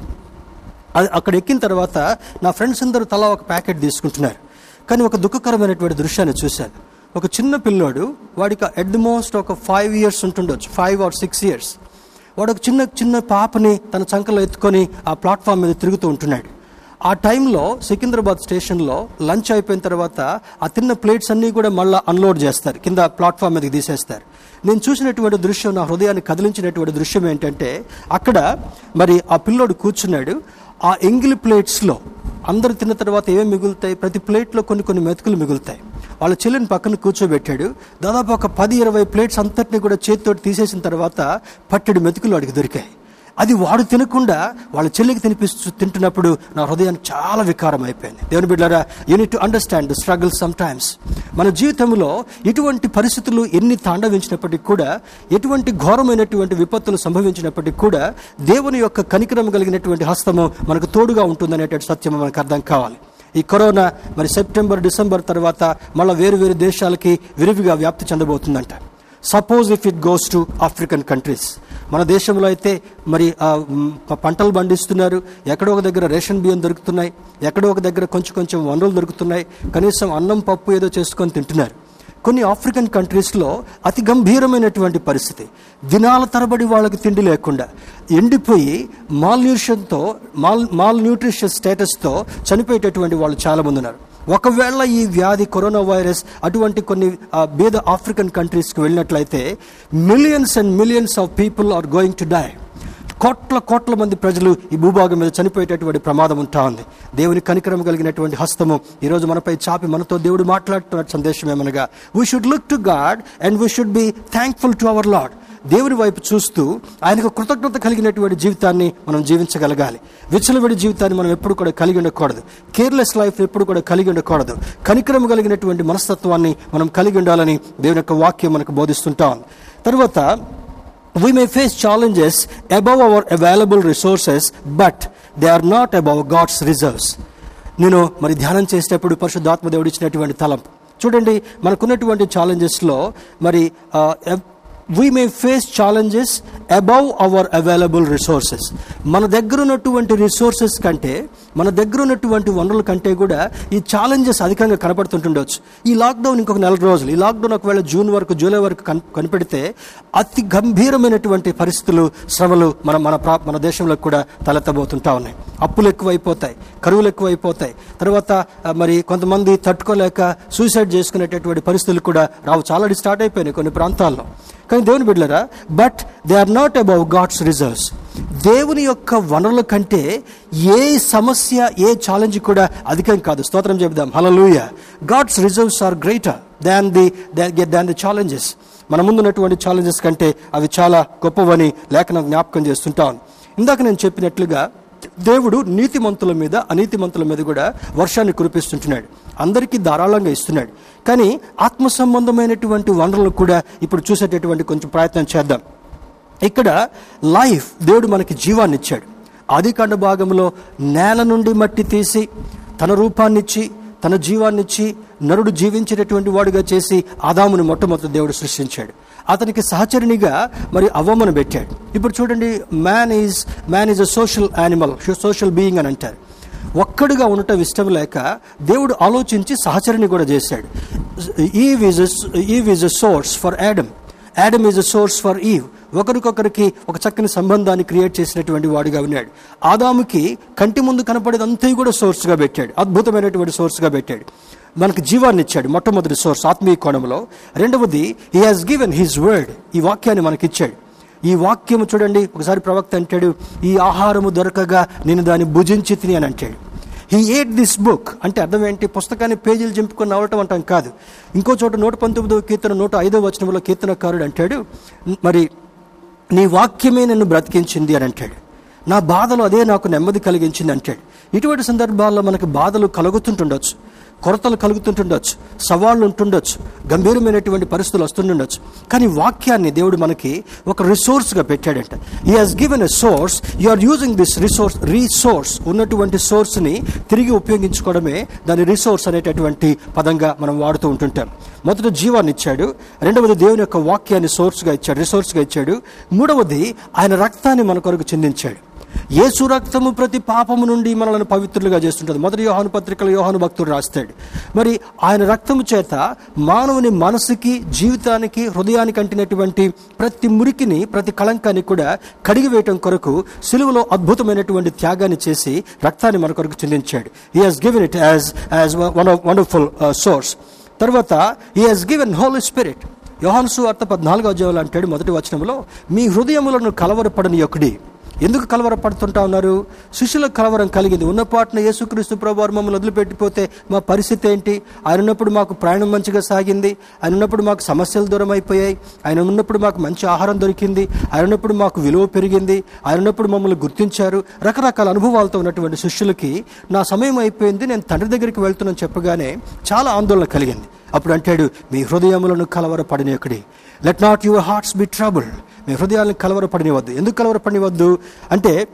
అది అక్కడ ఎక్కిన తర్వాత నా ఫ్రెండ్స్ అందరూ తలా ఒక ప్యాకెట్ తీసుకుంటున్నారు. కానీ ఒక దుఃఖకరమైనటువంటి దృశ్యాన్ని చూశాను. ఒక చిన్న పిల్లోడు వాడికి ఎట్ ది మోస్ట్ ఒక ఫైవ్ ఇయర్స్ ఉంటుండొచ్చు. ఫైవ్ ఆర్ సిక్స్ ఇయర్స్ వాడు ఒక చిన్న చిన్న పాపని తన చంకలో ఎత్తుకొని ఆ ప్లాట్ఫామ్ మీద తిరుగుతూ ఉంటున్నాడు. ఆ టైంలో సికింద్రాబాద్ స్టేషన్లో లంచ్ అయిపోయిన తర్వాత ఆ తిన్న ప్లేట్స్ అన్నీ కూడా మళ్ళీ అన్లోడ్ చేస్తారు. కింద ప్లాట్ఫామ్ మీదకి తీసేస్తారు. నేను చూసినటువంటి దృశ్యం నా హృదయాన్ని కదిలించినటువంటి దృశ్యం ఏంటంటే అక్కడ మరి ఆ పిల్లోడు కూర్చున్నాడు. ఆ ఎంగిలి ప్లేట్స్లో అందరు తిన్న తర్వాత ఏమేమి మిగులుతాయి? ప్రతి ప్లేట్లో కొన్ని కొన్ని మెతుకులు మిగులుతాయి. వాళ్ళ చెల్లిని పక్కన కూర్చోబెట్టాడు. దాదాపు ఒక పది ఇరవై ప్లేట్స్ అంతటిని కూడా చేతితోటి తీసేసిన తర్వాత పట్టెడు మెతుకులు వాడికి దొరికాయి. అది వాడు తినకుండా వాళ్ళ చెల్లికి తినిపిస్తూ తింటున్నప్పుడు నా హృదయం చాలా వికారం అయిపోయింది దేవుని బిడ్డారా you need to understand the struggle some times మన జీవితంలో ఇటువంటి పరిస్థితులు ఎన్ని తాండవించినప్పటికీ కూడా ఎటువంటి ఘోరమైనటువంటి విపత్తులు సంభవించినప్పటికీ కూడా దేవుని యొక్క కనికరం కలిగినటువంటి హస్తము మనకు తోడుగా ఉంటుందనేటువంటి సత్యం మనకు అర్థం కావాలి. ఈ కరోనా మరి సెప్టెంబర్ డిసెంబర్ తర్వాత మళ్ళీ వేరు వేరు దేశాలకి విరివిగా వ్యాప్తి చెందబోతుందంట. Suppose if it goes to African countries మన దేశంలో అయితే మరి పంటలు పండిస్తున్నారు. ఎక్కడో ఒక దగ్గర రేషన్ బియ్యం దొరుకుతున్నాయి. ఎక్కడో ఒక దగ్గర కొంచెం కొంచెం వనరులు దొరుకుతున్నాయి. కనీసం అన్నం పప్పు ఏదో చేసుకొని తింటున్నారు. కొన్ని ఆఫ్రికన్ కంట్రీస్లో అతి గంభీరమైనటువంటి పరిస్థితి. దినాల తరబడి వాళ్ళకి తిండి లేకుండా ఎండిపోయి మాల్ న్యూట్రిషన్తో మాల్ మాల్ న్యూట్రిషన్ స్టేటస్తో చనిపోయేటటువంటి వాళ్ళు చాలామంది ఉన్నారు. ఒకవేళ ఈ వ్యాధి కరోనా వైరస్ అటువంటి కొన్ని బీద ఆఫ్రికన్ కంట్రీస్కి వెళ్ళినట్లయితే millions and millions of people are going to die కోట్ల కోట్ల మంది ప్రజలు ఈ భూభాగం మీద చనిపోయేటటువంటి ప్రమాదం ఉంటా ఉంది. దేవుని కనికరం కలిగినటువంటి హస్తము ఈరోజు మనపై చాపి మనతో దేవుడు మాట్లాడుతున్న సందేశం ఏమనగా we should look to God and we should be thankful to our Lord దేవుని వైపు చూస్తూ ఆయనకు కృతజ్ఞత కలిగినటువంటి జీవితాన్ని మనం జీవించగలగాలి. విచ్చలవిడి జీవితాన్ని మనం ఎప్పుడు కూడా కలిగి ఉండకూడదు. కేర్లెస్ లైఫ్ ఎప్పుడు కూడా కలిగి ఉండకూడదు. కనికరం కలిగినటువంటి మనస్తత్వాన్ని మనం కలిగి ఉండాలని దేవుని యొక్క వాక్యం మనకు బోధిస్తుంటాం తర్వాత we may face challenges above our available resources but they are not above God's reserves నేను మరి ధ్యానం చేసేటప్పుడు పరిశుద్ధాత్మ దేవుడు ఇచ్చినటువంటి తలంపు. చూడండి మనకున్నటువంటి ఛాలెంజెస్లో మరి we may face challenges above our available resources మన దగ్గర ఉన్నటువంటి రిసోర్సెస్ కంటే మన దగ్గర ఉన్నటువంటి వనరుల కంటే కూడా ఈ ఛాలెంజెస్ అధికంగా కనపడుతుంటుండొచ్చు. ఈ లాక్డౌన్ ఇంకొక నెల రోజులు ఈ లాక్డౌన్ ఒకవేళ జూన్ వరకు జూలై వరకు కనిపెడితే అతి గంభీరమైనటువంటి పరిస్థితులు శ్రమలు మన మన ప్రా మన దేశంలో కూడా తలెత్తబోతుంటా ఉన్నాయి. అప్పులు ఎక్కువైపోతాయి కరువులు ఎక్కువైపోతాయి. తర్వాత మరి కొంతమంది తట్టుకోలేక సూసైడ్ చేసుకునేటటువంటి పరిస్థితులు కూడా రావు. చాలా స్టార్ట్ అయిపోయినాయి కొన్ని ప్రాంతాల్లో. కానీ దేవుని బిడ్డలరా but they are not above God's reserves దేవుని యొక్క వనరుల కంటే ఏ సమస్య ఏ ఛాలెంజ్ కూడా అధికం కాదు. స్తోత్రం చెబుదాం. Hallelujah God's reserves are greater than the than the challenges మన ముందున్నటువంటి ఛాలెంజెస్ కంటే అవి చాలా గొప్పవని లేఖనం జ్ఞాపకం చేస్తుంటాను ఇందాక నేను చెప్పినట్లుగా దేవుడు నీతిమంతుల మీద అనీతిమంతుల మీద కూడా వర్షాన్ని కురిపిస్తుంటున్నాడు. అందరికీ ధారాళంగా ఇస్తున్నాడు. కానీ ఆత్మ సంబంధమైనటువంటి వనరులు కూడా ఇప్పుడు చూసేటటువంటి కొంచెం ప్రయత్నం చేద్దాం. ఇక్కడ లైఫ్ దేవుడు మనకి జీవాన్ని ఇచ్చాడు ఆదికాండ భాగంలో నేల నుండి మట్టి తీసి తన రూపాన్నిచ్చి తన జీవాన్నిచ్చి నరుడు జీవించేటటువంటి వాడుగా చేసి ఆదామును మొట్టమొదటి దేవుడు సృష్టించాడు. అతనికి సహచరునిగా మరి అవ్వమను పెట్టాడు. ఇప్పుడు చూడండి man is man is a social animal social being అని అంటారు. ఒక్కడుగా ఉండటం ఇష్టం లేక దేవుడు ఆలోచించి సహచరిని కూడా చేశాడు. Eve is Eve is a source for Adam Adam is a source for Eve ఒకరికొకరికి ఒక చక్కని సంబంధాన్ని క్రియేట్ చేసినటువంటి వాడుగా ఉన్నాడు. ఆదాముకి కంటి ముందు కనపడేది అంతా కూడా సోర్స్గా పెట్టాడు. అద్భుతమైనటువంటి సోర్స్గా పెట్టాడు. మనకు జీవాన్ని ఇచ్చాడు మొట్టమొదటి సోర్స్ ఆత్మీయ కోణంలో. రెండవది he has given his word ఈ వాక్యాన్ని మనకి ఇచ్చాడు ఈ వాక్యము చూడండి ఒకసారి ప్రవక్త అంటాడు ఈ ఆహారము దొరకగా నేను దాన్ని భుజించి తిని అని అంటాడు. హీ ఏట్ దిస్ బుక్ అంటే అర్థం ఏంటి? పుస్తకాన్ని పేజీలు చింపుకొని నవ్వటం అంటాం కాదు. ఇంకో చోట నూట పంతొమ్మిదవ కీర్తన నూట ఐదో వచనంలో కీర్తనకారుడు అంటాడు మరి నీ వాక్యమే నన్ను బ్రతికించింది అని అంటాడు. నా బాధలు అదే నాకు నెమ్మది కలిగించింది అంటాడు. ఇటువంటి సందర్భాల్లో మనకు బాధలు కలుగుతుంటుండొచ్చు. కొరతలు కలుగుతుంటుండొచ్చు సవాళ్ళు ఉంటుండొచ్చు గంభీరమైనటువంటి పరిస్థితులు వస్తుండొచ్చు. కానీ వాక్యాన్ని దేవుడు మనకి ఒక రిసోర్స్గా పెట్టాడంట. He has given a source you are using this resource resource ఉన్నటువంటి సోర్స్ని తిరిగి ఉపయోగించుకోవడమే దాని రిసోర్స్ అనేటటువంటి పదంగా మనం వాడుతూ ఉంటుంటాం. మొదట జీవాన్ని ఇచ్చాడు రెండవది దేవుని యొక్క వాక్యాన్ని సోర్స్గా ఇచ్చాడు రిసోర్స్గా ఇచ్చాడు మూడవది ఆయన రక్తాన్ని మన కొరకు చెందించాడు. యేసు రక్తము ప్రతి పాపము నుండి మనల్ని పవిత్రులుగా చేస్తుంటుంది. మొదటి యోహాను పత్రికలు యోహాను భక్తుడు రాస్తాడు. మరి ఆయన రక్తము చేత మానవుని మనసుకి జీవితానికి హృదయానికి అంటినటువంటి ప్రతి మురికిని ప్రతి కళంకాన్ని కూడా కడిగివేయటం కొరకు సిలువలో అద్భుతమైనటువంటి త్యాగాన్ని చేసి రక్తాన్ని మన కొరకు చెందించాడు he has given it as as one of wonderful source తర్వాత he has given holy spirit యోహాన్సు అర్థ పద్నాలుగో అధ్యాయులు అంటాడు మొదటి వచనంలో మీ హృదయములను కలవరపడని ఒకటి ఎందుకు కలవరపడుతుంటా ఉన్నారు? శిష్యులకు కలవరం కలిగింది. ఉన్నపాటున యేసుక్రీస్తు ప్రభు మమ్మల్ని వదిలిపెట్టిపోతే మా పరిస్థితి ఏంటి? ఆయన ఉన్నప్పుడు మాకు ప్రయాణం మంచిగా సాగింది. ఆయన ఉన్నప్పుడు మాకు సమస్యలు దూరం అయిపోయాయి ఆయన ఉన్నప్పుడు మాకు మంచి ఆహారం దొరికింది. ఆయన ఉన్నప్పుడు మాకు విలువ పెరిగింది. ఆయన ఉన్నప్పుడు మమ్మల్ని గుర్తించారు. రకరకాల అనుభవాలతో ఉన్నటువంటి శిష్యులకి నా సమయం అయిపోయింది. నేను తండ్రి దగ్గరికి వెళ్తున్నాను చెప్పగానే చాలా ఆందోళన కలిగింది. అప్పుడు అంటాడు మీ హృదయములను కలవరపడిన ఒకటి let not your hearts be trouble మీ హృదయాలను కలవరపడినవద్దు. ఎందుకు కలవరపడినవద్దు? అంటే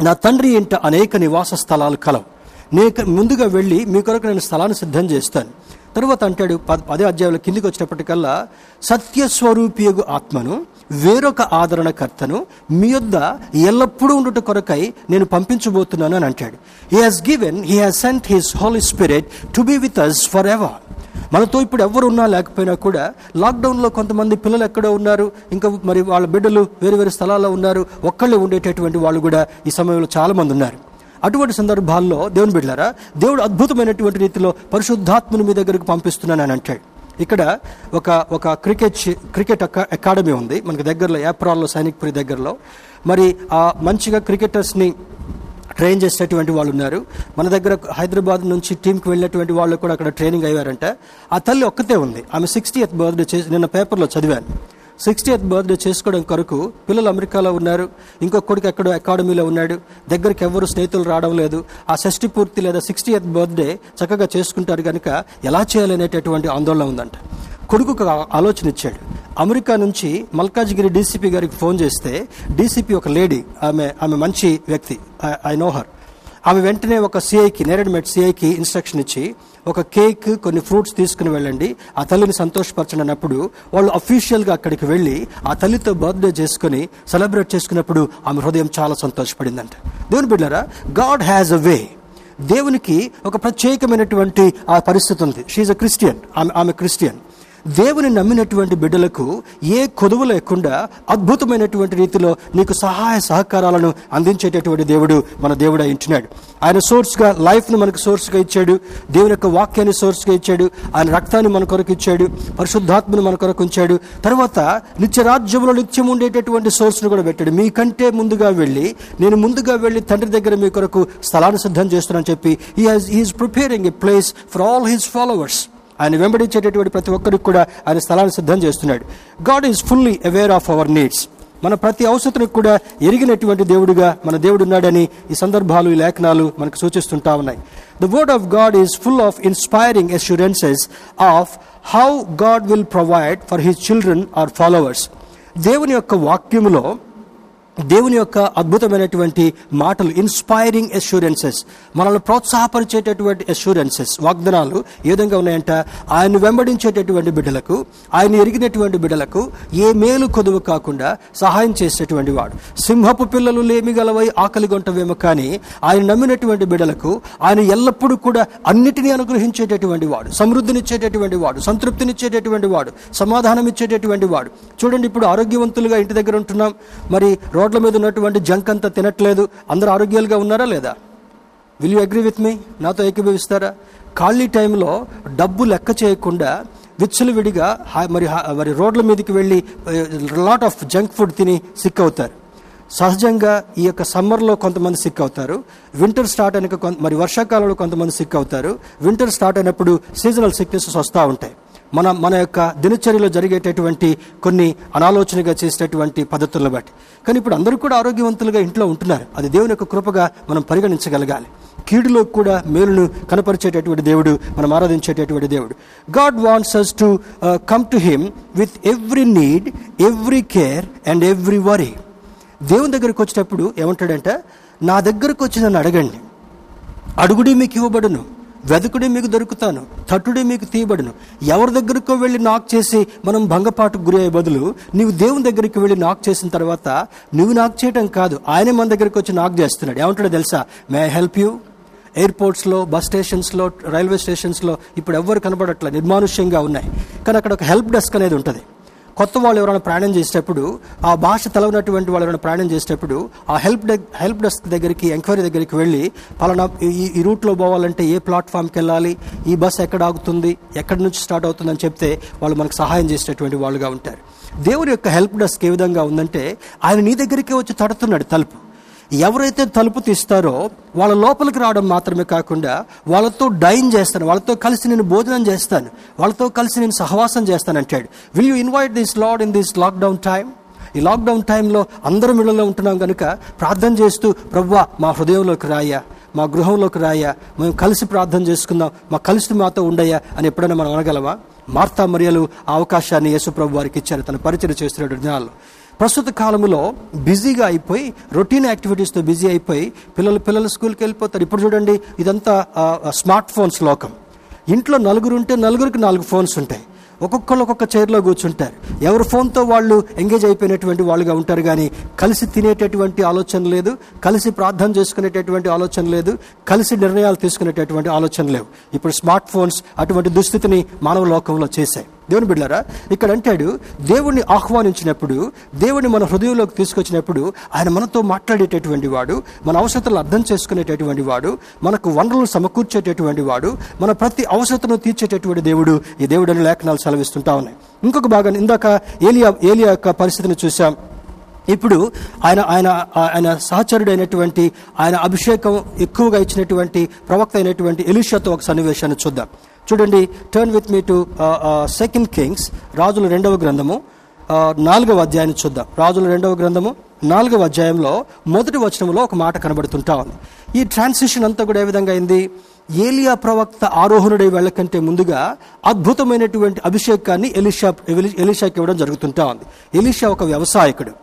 నా తండ్రి ఇంట అనేక నివాస స్థలాలు కలవు. నేను ముందుగా వెళ్ళి మీ కొరకు నేను స్థలాన్ని సిద్ధం చేస్తాను. తరువాత అంటాడు పద- పదే అధ్యాయంలో కిందికి వచ్చినప్పటికల్లా సత్యస్వరూపియగు ఆత్మను వేరొక ఆదరణకర్తను మీ యొద్ద ఎల్లప్పుడూ ఉండుట కొరకై నేను పంపించబోతున్నాను అని అంటాడు. He has given he has sent his holy spirit to be with us for ever మనతో ఇప్పుడు ఎవరు ఉన్నా లేకపోయినా కూడా లాక్డౌన్లో కొంతమంది పిల్లలు ఎక్కడో ఉన్నారు ఇంకా మరి వాళ్ళ బిడ్డలు వేరు వేరు స్థలాల్లో ఉన్నారు ఒక్కళ్ళే ఉండేటటువంటి వాళ్ళు కూడా ఈ సమయంలో చాలామంది ఉన్నారు. అటువంటి సందర్భాల్లో దేవుని బిడ్డారా దేవుడు అద్భుతమైనటువంటి రీతిలో పరిశుద్ధాత్మని మీ దగ్గరకు పంపిస్తున్నాను అని అంటాడు. ఇక్కడ ఒక ఒక క్రికెట్ క్రికెట్ అకాడమీ ఉంది. మనకి దగ్గరలో ఏప్రాల్లో సైనిక్పురి దగ్గరలో. మరి ఆ మంచిగా క్రికెటర్స్ని ట్రైన్ చేసేటువంటి వాళ్ళు ఉన్నారు. మన దగ్గర హైదరాబాద్ నుంచి టీంకి వెళ్ళినటువంటి వాళ్ళు కూడా అక్కడ ట్రైనింగ్ అయ్యారంట. ఆ తల్లి ఒక్కతే ఉంది. ఆమె సిక్స్టీ ఎత్ బర్త్డే చేసి నిన్న పేపర్లో చదివాను. సిక్స్టీ ఎయిత్ బర్త్డే చేసుకోవడం కొరకు పిల్లలు అమెరికాలో ఉన్నారు. ఇంకో కొడుకు ఎక్కడో అకాడమీలో ఉన్నాడు. దగ్గరికి ఎవరు స్నేహితులు రావడం లేదు. ఆ షష్టి పూర్తి లేదా సిక్స్టీ ఎయిత్ బర్త్డే చక్కగా చేసుకుంటారు కనుక ఎలా చేయాలనేటటువంటి ఆందోళన ఉందంట. కొడుకు ఆలోచన ఇచ్చాడు. అమెరికా నుంచి మల్కాజ్గిరి డీసీపీ గారికి ఫోన్ చేస్తే డీసీపీ ఒక లేడీ ఆమె ఆమె మంచి వ్యక్తి ఐ నో హర్. ఆమె వెంటనే ఒక సిఐకి నేరడిమెట్ సిఐకి ఇన్స్ట్రక్షన్ ఇచ్చి ఒక కేక్ కొన్ని ఫ్రూట్స్ తీసుకుని వెళ్ళండి. ఆ తల్లిని సంతోషపరచండి అన్నప్పుడు వాళ్ళు అఫీషియల్గా అక్కడికి వెళ్ళి ఆ తల్లితో బర్త్డే చేసుకుని సెలబ్రేట్ చేసుకున్నప్పుడు ఆమె హృదయం చాలా సంతోషపడిందంట. దేవుని బిడ్డారా గాడ్ హ్యాజ్ అ వే దేవునికి ఒక ప్రత్యేకమైనటువంటి ఆ పరిస్థితి ఉంది. షీఈ్ అ క్రిస్టియన్ ఆమె ఆమె క్రిస్టియన్ దేవుని నమ్మినటువంటి బిడ్డలకు ఏ కొదువు లేకుండా అద్భుతమైనటువంటి రీతిలో నీకు సహాయ సహకారాలను అందించేటటువంటి దేవుడు మన దేవుడు ఇంటున్నాడు ఆయన సోర్స్గా లైఫ్ను మనకు సోర్స్గా ఇచ్చాడు. దేవుని యొక్క వాక్యాన్ని సోర్స్గా ఇచ్చాడు. ఆయన రక్తాన్ని మన కొరకు ఇచ్చాడు. పరిశుద్ధాత్మను మన కొరకు ఉంచాడు. తర్వాత నిత్యరాజ్యంలో నిత్యం ఉండేటటువంటి సోర్స్ను కూడా పెట్టాడు. మీకంటే ముందుగా వెళ్ళి నేను ముందుగా వెళ్ళి తండ్రి దగ్గర మీ కొరకు స్థలాన్ని సిద్ధం చేస్తున్నాను చెప్పి he has is preparing a place for all his followers ఆయన వెంబడించేటటువంటి ప్రతి ఒక్కరికి కూడా ఆయన స్థలాన్ని సిద్ధం చేస్తున్నాడు. God is fully aware of our needs మన ప్రతి అవసరానికి కూడా ఎరిగినటువంటి దేవుడిగా మన దేవుడు ఉన్నాడని ఈ సందర్భాలు ఈ లేఖనాలు మనకు సూచిస్తుంటా ఉన్నాయి. The word of God is full of inspiring assurances of how God will provide for his children or followers దేవుని యొక్క వాక్యములో దేవుని యొక్క అద్భుతమైనటువంటి మాటలు ఇన్స్పైరింగ్ ఎష్యూరెన్సెస్ మనల్ని ప్రోత్సాహపరిచేటటువంటి ఎష్యూరెన్సెస్ వాగ్దానాలు ఏ విధంగా ఉన్నాయంట? ఆయన వెంబడించేటటువంటి బిడ్డలకు ఆయన ఎరిగినటువంటి బిడ్డలకు ఏ మేలు కొదువు కాకుండా సహాయం చేసేటువంటి వాడు. సింహపు పిల్లలు లేమి గలవై ఆకలి గొంటవేమో కానీ ఆయన నమ్మినటువంటి బిడ్డలకు ఆయన ఎల్లప్పుడూ కూడా అన్నిటినీ అనుగ్రహించేటటువంటి వాడు సమృద్ధినిచ్చేటటువంటి వాడు సంతృప్తినిచ్చేటటువంటి వాడు సమాధానం ఇచ్చేటటువంటి వాడు. చూడండి ఇప్పుడు ఆరోగ్యవంతులుగా ఇంటి దగ్గర ఉంటున్నాం. మరి రోడ్ల మీద ఉన్నటువంటి జంక్ అంతా తినట్లేదు. అందరూ ఆరోగ్యాలుగా ఉన్నారా లేదా? Will you agree with me నాతో ఏకీభవిస్తారా? ఖాళీ టైంలో డబ్బు లెక్క చేయకుండా విచ్చలవిడిగా విడిగా మరి మరి రోడ్ల మీదకి వెళ్ళి లాట్ ఆఫ్ జంక్ ఫుడ్ తిని సిక్ అవుతారు సహజంగా ఈ యొక్క సమ్మర్లో కొంతమంది సిక్ అవుతారు వింటర్ స్టార్ట్ అయిన కొంత మరి వర్షాకాలంలో కొంతమంది సిక్ అవుతారు వింటర్ స్టార్ట్ అయినప్పుడు సీజనల్ సిక్నెసెస్ వస్తూ ఉంటాయి. మన మన యొక్క దినచర్యలో జరిగేటటువంటి కొన్ని అనాలోచనగా చేసేటటువంటి పద్ధతులను బట్టి. కానీ ఇప్పుడు అందరూ కూడా ఆరోగ్యవంతులుగా ఇంట్లో ఉంటున్నారు. అది దేవుని యొక్క కృపగా మనం పరిగణించగలగాలి. కీడులో కూడా మేలును కనపరిచేటటువంటి దేవుడు మనం ఆరాధించేటటువంటి దేవుడు. God wants us to come to him with every need every care and every worry దేవుని దగ్గరకు వచ్చేటప్పుడు ఏమంటాడంటే? నా దగ్గరకు వచ్చి నన్ను అడగండి. అడుగుడి మీకు ఇవ్వబడును. వెదకుడే మీకు దొరుకుతాను తట్టుడి మీకు తీయబడును. ఎవరి దగ్గరకో వెళ్ళి నాక్ చేసి మనం భంగపాటుకు గురి అయ్యే బదులు నీవు దేవుని దగ్గరికి వెళ్ళి నాక్ చేసిన తర్వాత నువ్వు నాక్ చేయటం కాదు ఆయనే మన దగ్గరికి వచ్చి నాక్ చేస్తున్నాడు. ఏమంటాడో తెలుసా? మే ఐ హెల్ప్ యూ ఎయిర్పోర్ట్స్లో బస్ స్టేషన్స్లో రైల్వే స్టేషన్స్లో ఇప్పుడు ఎవ్వరు కనబడట్లే నిర్మానుష్యంగా ఉన్నాయి. కానీ అక్కడ ఒక హెల్ప్ డెస్క్ అనేది ఉంటుంది. కొత్త వాళ్ళు ఎవరైనా ప్రయాణం చేసేటప్పుడు ఆ భాష తెలవనటువంటి వాళ్ళు ఎవరైనా ప్రయాణం చేసేటప్పుడు ఆ హెల్ప్ డె హెల్ప్ డెస్క్ దగ్గరికి ఎంక్వైరీ దగ్గరికి వెళ్ళి పలానా ఈ ఈ రూట్లో పోవాలంటే ఏ ప్లాట్ఫామ్కి వెళ్ళాలి ఈ బస్ ఎక్కడ ఆగుతుంది ఎక్కడి నుంచి స్టార్ట్ అవుతుందని చెప్తే వాళ్ళు మనకు సహాయం చేసేటటువంటి వాళ్ళుగా ఉంటారు. దేవుని యొక్క హెల్ప్ డెస్క్ ఏ విధంగా ఉందంటే ఆయన నీ దగ్గరికే వచ్చి తడుతున్నాడు తలుపు. ఎవరైతే తలుపు తీస్తారో వాళ్ళ లోపలికి రావడం మాత్రమే కాకుండా వాళ్ళతో డైన్ చేస్తాను వాళ్ళతో కలిసి నేను భోజనం చేస్తాను వాళ్ళతో కలిసి నేను సహవాసం చేస్తాను అంటాడు. Will you invite this Lord in this lockdown time ఈ లాక్డౌన్ టైంలో అందరం ఇళ్ళలో ఉంటున్నాం కనుక ప్రార్థన చేస్తూ ప్రవ్వా మా హృదయంలోకి రాయా మా గృహంలోకి రాయా మేము కలిసి ప్రార్థన చేసుకుందాం మా కలిసి మాతో ఉండయా అని ఎప్పుడైనా మనం అనగలమా? మార్తా మరియలు ఆ అవకాశాన్ని యేసు ప్రభు వారికి ఇచ్చారు. తన పరిచయం చేస్తున్న దినాల్లో ప్రస్తుత కాలంలో బిజీగా అయిపోయి రొటీన్ యాక్టివిటీస్తో బిజీ అయిపోయి పిల్లలు పిల్లలు స్కూల్కి వెళ్ళిపోతారు. ఇప్పుడు చూడండి ఇదంతా స్మార్ట్ ఫోన్స్ లోకం. ఇంట్లో నలుగురు ఉంటే నలుగురికి నాలుగు ఫోన్స్ ఉంటాయి. ఒక్కొక్కరు ఒక్కొక్క చైర్లో కూర్చుంటారు. ఎవరి ఫోన్తో వాళ్ళు ఎంగేజ్ అయిపోయినటువంటి వాళ్ళుగా ఉంటారు కానీ కలిసి తినేటటువంటి ఆలోచన లేదు కలిసి ప్రార్థన చేసుకునేటటువంటి ఆలోచన లేదు కలిసి నిర్ణయాలు తీసుకునేటటువంటి ఆలోచన లేవు. ఇప్పుడు స్మార్ట్ ఫోన్స్ అటువంటి దుస్థితిని మానవ లోకంలో చేశాయి. దేవుని బిడ్డారా ఇక్కడ అంటాడు దేవుణ్ణి ఆహ్వానించినప్పుడు దేవుణ్ణి మన హృదయంలోకి తీసుకొచ్చినప్పుడు ఆయన మనతో మాట్లాడేటటువంటి వాడు మన అవసరతలు అర్థం చేసుకునేటటువంటి వాడు మనకు వనరులు సమకూర్చేటటువంటి వాడు మన ప్రతి అవసరతను తీర్చేటటువంటి దేవుడు ఈ దేవుడని లేఖనాలు సెలవిస్తుంటా ఉన్నాయి. ఇంకొక భాగం ఇందాక ఏలియా ఏలియా యొక్క పరిస్థితిని చూసాం ఇప్పుడు ఆయన ఆయన ఆయన సహచరుడైనటువంటి ఆయన అభిషేకం ఎక్కువగా ఇచ్చినటువంటి ప్రవక్త అయినటువంటి ఎలిషాతో ఒక సన్నివేశాన్ని చూద్దాం. చూడండి turn with me to second Kings రాజుల రెండవ గ్రంథము uh, నాలుగవ అధ్యాయాన్ని చూద్దాం. రాజుల రెండవ గ్రంథము నాలుగవ అధ్యాయంలో మొదటి వచనంలో ఒక మాట కనబడుతుంటా ఉంది. ఈ ట్రాన్సిషన్ అంతా కూడా ఏ విధంగా అయింది? ఏలియా ప్రవక్త ఆరోహణుడై వెళ్ళకంటే ముందుగా అద్భుతమైనటువంటి అభిషేకాన్ని ఎలిషా ఎలి- ఇవ్వడం జరుగుతుంటా ఉంది. ఎలిషా ఒక వ్యవసాయకుడు.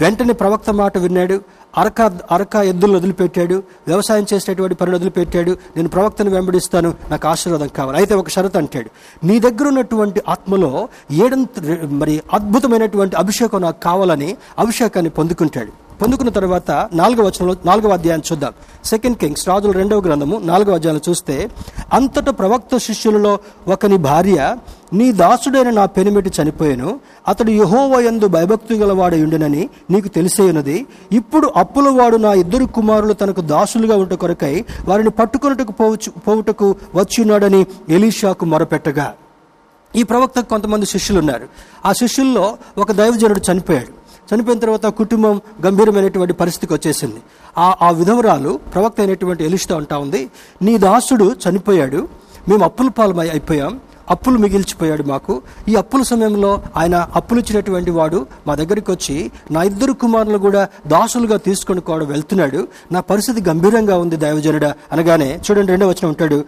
వెంటనే ప్రవక్త మాట విన్నాడు. అరక అరక ఎద్దులను వదిలిపెట్టాడు. వ్యవసాయం చేసేటటువంటి పనులు వదిలిపెట్టాడు. నేను ప్రవక్తను వెంబడిస్తాను. నాకు ఆశీర్వాదం కావాలి. అయితే ఒక షరత్ అంటాడు. నీ దగ్గర ఉన్నటువంటి ఆత్మలో ఏడంత మరి అద్భుతమైనటువంటి అభిషేకం నాకు కావాలని అభిషేకాన్ని పొందుకుంటాడు. పొందుకున్న తర్వాత నాలుగో వచనంలో నాలుగవ అధ్యాయం చూద్దాం. సెకండ్ కింగ్స్ రాజుల రెండవ గ్రంథము నాలుగవ అధ్యాయం చూస్తే అంతట ప్రవక్త శిష్యులలో ఒకని భార్య నీ దాసుడైన నా పెనిమిటి చనిపోయాను. అతడు యహోవయందు భయభక్తి గలవాడు ఉండునని నీకు తెలిసేయున్నది ఇప్పుడు అప్పులవాడు నా ఇద్దరు కుమారులు తనకు దాసులుగా ఉంట కొరకై వారిని పట్టుకొనుటకు పోవచ్చు పోవుటకు వచ్చిన్నాడని ఎలీషాకు మొరపెట్టగా. ఈ ప్రవక్తకు కొంతమంది శిష్యులు ఉన్నారు. ఆ శిష్యుల్లో ఒక దైవజనుడు చనిపోయాడు. చనిపోయిన తర్వాత కుటుంబం గంభీరమైనటువంటి పరిస్థితికి వచ్చేసింది. ఆ ఆ విధవరాలు ప్రవక్త అయినటువంటి ఎలిస్తా ఉంటా ఉంది నీ దాసుడు చనిపోయాడు మేము అప్పుల పాలమై అయిపోయాం అప్పులు మిగిల్చిపోయాడు మాకు. ఈ అప్పుల సమయంలో ఆయన అప్పులు ఇచ్చినటువంటి వాడు మా దగ్గరికి వచ్చి నా ఇద్దరు కుమారులు కూడా దాసులుగా తీసుకొని కూడా వెళ్తున్నాడు నా పరిస్థితి గంభీరంగా ఉంది దైవజనుడ. అనగానే చూడండి రెండో వచ్చిన ఉంటాడు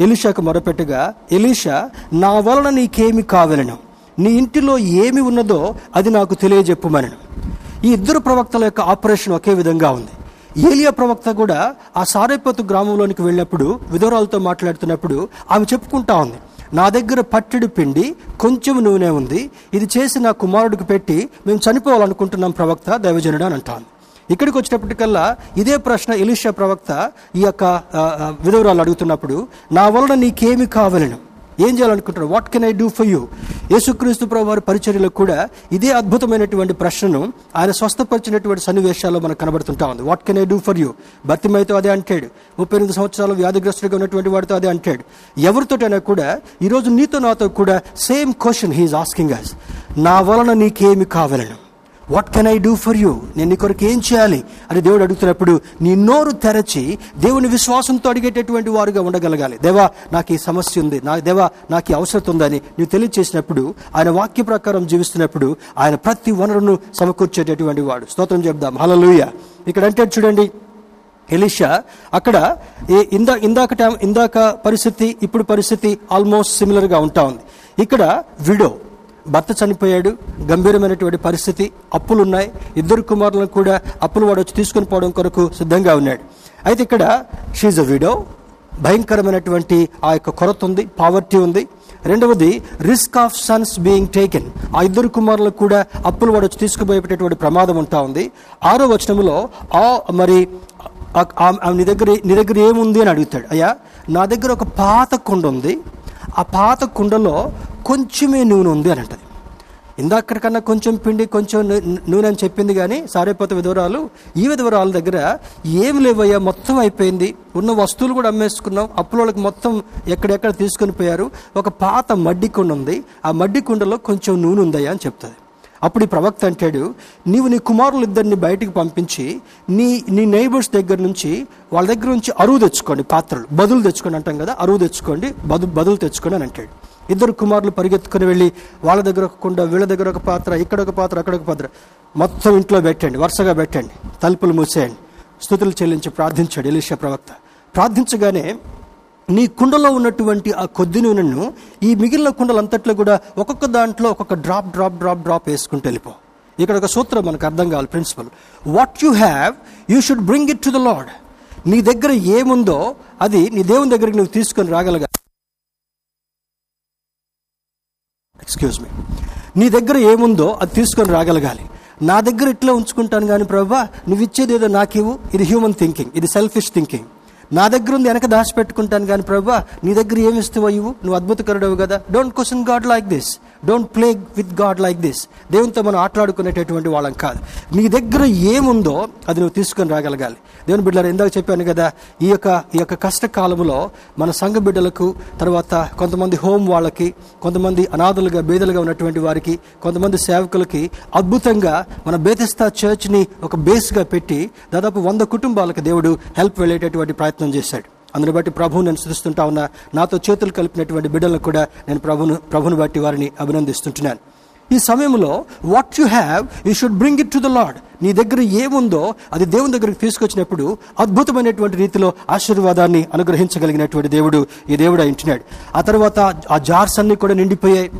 ఎలీషాకు మొరపెట్టగా ఎలీషా నా వలన నీకేమి కావలను? నీ ఇంటిలో ఏమి ఉన్నదో అది నాకు తెలియజెప్పుమనను ఈ ఇద్దరు ప్రవక్తల యొక్క ఆపరేషన్ ఒకే విధంగా ఉంది. ఏలియా ప్రవక్త కూడా ఆ సారేపతు గ్రామంలోనికి వెళ్ళినప్పుడు విధవరాలతో మాట్లాడుతున్నప్పుడు ఆమె చెప్పుకుంటా ఉంది నా దగ్గర పట్టెడు పిండి కొంచెం నూనె ఉంది. ఇది చేసి నా కుమారుడికి పెట్టి మేము చనిపోవాలనుకుంటున్నాం ప్రవక్త దైవజనుడు అని అంటాను ఇక్కడికి వచ్చినప్పటికల్లా ఇదే ప్రశ్న ఎలిషా ప్రవక్త ఈ యొక్క విధవరాలు అడుగుతున్నప్పుడు నా వలన నీకేమి కావలను? ఏం చేయాలనుకుంటున్నారు what can I do for you యేసుక్రీస్తు ప్రభు వారి పరిచర్యలో కూడా ఇదే అద్భుతమైనటువంటి ప్రశ్నను ఆయన స్వస్థపరిచినటువంటి సన్నివేశాల్లో మనకు కనబడుతుంటా ఉంది. What can I do for you భర్తిమైతో అదే అంటాడు. ముప్పై ఎనిమిది సంవత్సరాలు వ్యాధిగ్రస్తుడిగా ఉన్నటువంటి వాడితో అదే అంటాడు. ఎవరితోటైనా కూడా ఈరోజు నీతో నాతో కూడా same question he is asking us నా వలన నీకేమి కావాలను? What can I do for you నేను నీ కొరకు ఏం చేయాలి? అని దేవుడు అడుగుతున్నప్పుడు నీ నోరు తెరచి దేవుని విశ్వాసంతో అడిగేటటువంటి వారుగా ఉండగలగాలి. దేవా నాకు ఈ సమస్య ఉంది. నా దేవా నాకు ఈ అవసరం ఉందని నువ్వు తెలియచేసినప్పుడు ఆయన వాక్య ప్రకారం జీవిస్తున్నప్పుడు ఆయన ప్రతి వనరును సమకూర్చేటటువంటి వాడు. స్తోత్రం చెప్దాం. హలలుయ ఇక్కడ అంటే చూడండి ఎలిషా అక్కడ ఏ- ఇందా ఇందాక టైం- ఇందాక పరిస్థితి ఇప్పుడు పరిస్థితి ఆల్మోస్ట్ సిమిలర్గా ఉంటా ఉంది. ఇక్కడ విడో భర్త చనిపోయాడు. గంభీరమైనటువంటి పరిస్థితి. అప్పులున్నాయి. ఇద్దరు కుమారులను కూడా అప్పులు వాడు వచ్చి తీసుకొని పోవడం కొరకు సిద్ధంగా ఉన్నాడు. అయితే ఇక్కడ షీజ్ అ విడో భయంకరమైనటువంటి ఆ యొక్క కొరత ఉంది. పావర్టీ ఉంది. రెండవది risk of sons being taken ఆ ఇద్దరు కుమారులకు కూడా అప్పులు వాడు వచ్చి తీసుకుపోయేటటువంటి ప్రమాదం ఉంటా ఉంది. ఆరో వచనములో ఆ మరి నీ దగ్గర నీ దగ్గర ఏముంది? అని అడుగుతాడు. అయ్యా నా దగ్గర ఒక పాత కుండ ఉంది. ఆ పాత కుండలో కొంచెమే నూనె ఉంది అని అంటది. ఇందాకటికన్నా కొంచెం పిండి కొంచెం నూనె అని చెప్పింది కానీ సారేపోత విధవరాలు ఈ విధవరాల దగ్గర ఏమి లేవయ్యా మొత్తం అయిపోయింది. ఉన్న వస్తువులు కూడా అమ్మేసుకున్నాం. అప్పులోళ్ళకి మొత్తం ఎక్కడెక్కడ తీసుకొని పోయారు. ఒక పాత మడ్డి కుండ ఉంది. ఆ మడ్డి కుండలో కొంచెం నూనె ఉందయ్యా అని చెప్తుంది. అప్పుడు ఈ ప్రవక్త అంటాడు నీవు నీ కుమారులు ఇద్దరిని బయటికి పంపించి నీ నీ నైబర్స్ దగ్గర నుంచి వాళ్ళ దగ్గర నుంచి అరువు తెచ్చుకోండి పాత్రలు బదులు తెచ్చుకోండి అంటాం కదా అరువు తెచ్చుకోండి బదు బదులు తెచ్చుకోండి అని అంటాడు. ఇద్దరు కుమారులు పరిగెత్తుకుని వెళ్ళి వాళ్ళ దగ్గర ఒక కుండ వీళ్ళ దగ్గర ఒక పాత్ర ఇక్కడ ఒక పాత్ర అక్కడ ఒక పాత్ర మొత్తం ఇంట్లో పెట్టండి వరుసగా పెట్టండి తలుపులు మూసేయండి స్థుతులు చెల్లించి ప్రార్థించాడు ఎలీషా ప్రవక్త. ప్రార్థించగానే నీ కుండలో ఉన్నటువంటి ఆ కొద్ది నూనెను ఈ మిగిలిన కుండలంతట్లో కూడా ఒక్కొక్క దాంట్లో ఒక్కొక్క డ్రాప్ డ్రాప్ డ్రాప్ డ్రాప్ వేసుకుంటూ వెళ్ళిపో. ఇక్కడ ఒక సూత్రం మనకు అర్థం కావాలి principle. What you have you should bring it to the Lord నీ దగ్గర ఏముందో అది నీ దేవుని దగ్గరికి నువ్వు తీసుకొని రాగలగా. ఎక్స్క్యూజ్ మీ నీ దగ్గర ఏముందో అది తీసుకొని రాగలగాలి. నా దగ్గర ఇట్లా ఉంచుకుంటాను కానీ ప్రభా నువ్వు ఇచ్చేది ఏదో నాకివ్వు. ఇది హ్యూమన్ థింకింగ్ ఇది సెల్ఫిష్ థింకింగ్ నా దగ్గర ఉంది వెనక దాచిపెట్టుకుంటాను కానీ ప్రభా నీ దగ్గర ఏమి ఇస్తావు ఇవ్వు నువ్వు అద్భుతకరుడవు కదా. Don't question God like this don't play with God like this దేవునితో మనం ఆటలాడుకునేటటువంటి వాళ్ళం కాదు. నీ దగ్గర ఏముందో అది నువ్వు తీసుకొని రాగలగాలి. దేవుని బిడ్డలు ఇందాక చెప్పాను కదా ఈ యొక్క ఈ యొక్క కష్టకాలంలో మన సంఘ బిడ్డలకు తర్వాత కొంతమంది హోమ్ వాళ్ళకి కొంతమంది అనాథలుగా బేదలుగా ఉన్నటువంటి వారికి కొంతమంది సేవకులకి అద్భుతంగా మన బేతిస్తా చర్చ్ని ఒక బేస్గా పెట్టి దాదాపు వంద కుటుంబాలకు దేవుడు హెల్ప్ వెళ్ళేటటువంటి ప్రయత్నం చేశాడు. అందుని బట్టి ప్రభువు నేను స్థుతిస్తుంటా ఉన్నా. నాతో చేతులు కలిపినటువంటి బిడ్డలను కూడా నేను ప్రభును ప్రభుని బట్టి వారిని అభినందిస్తుంటున్నాను. ఈ సమయంలో what you have you should bring it to the Lord నీ దగ్గర ఏముందో అది దేవుని దగ్గరికి తీసుకొచ్చినప్పుడు అద్భుతమైనటువంటి రీతిలో ఆశీర్వాదాన్ని అనుగ్రహించగలిగినటువంటి దేవుడు ఈ దేవుడు అంటున్నాడు ఆ తర్వాత ఆ జార్స్ అన్ని కూడా నిండిపోయాయి.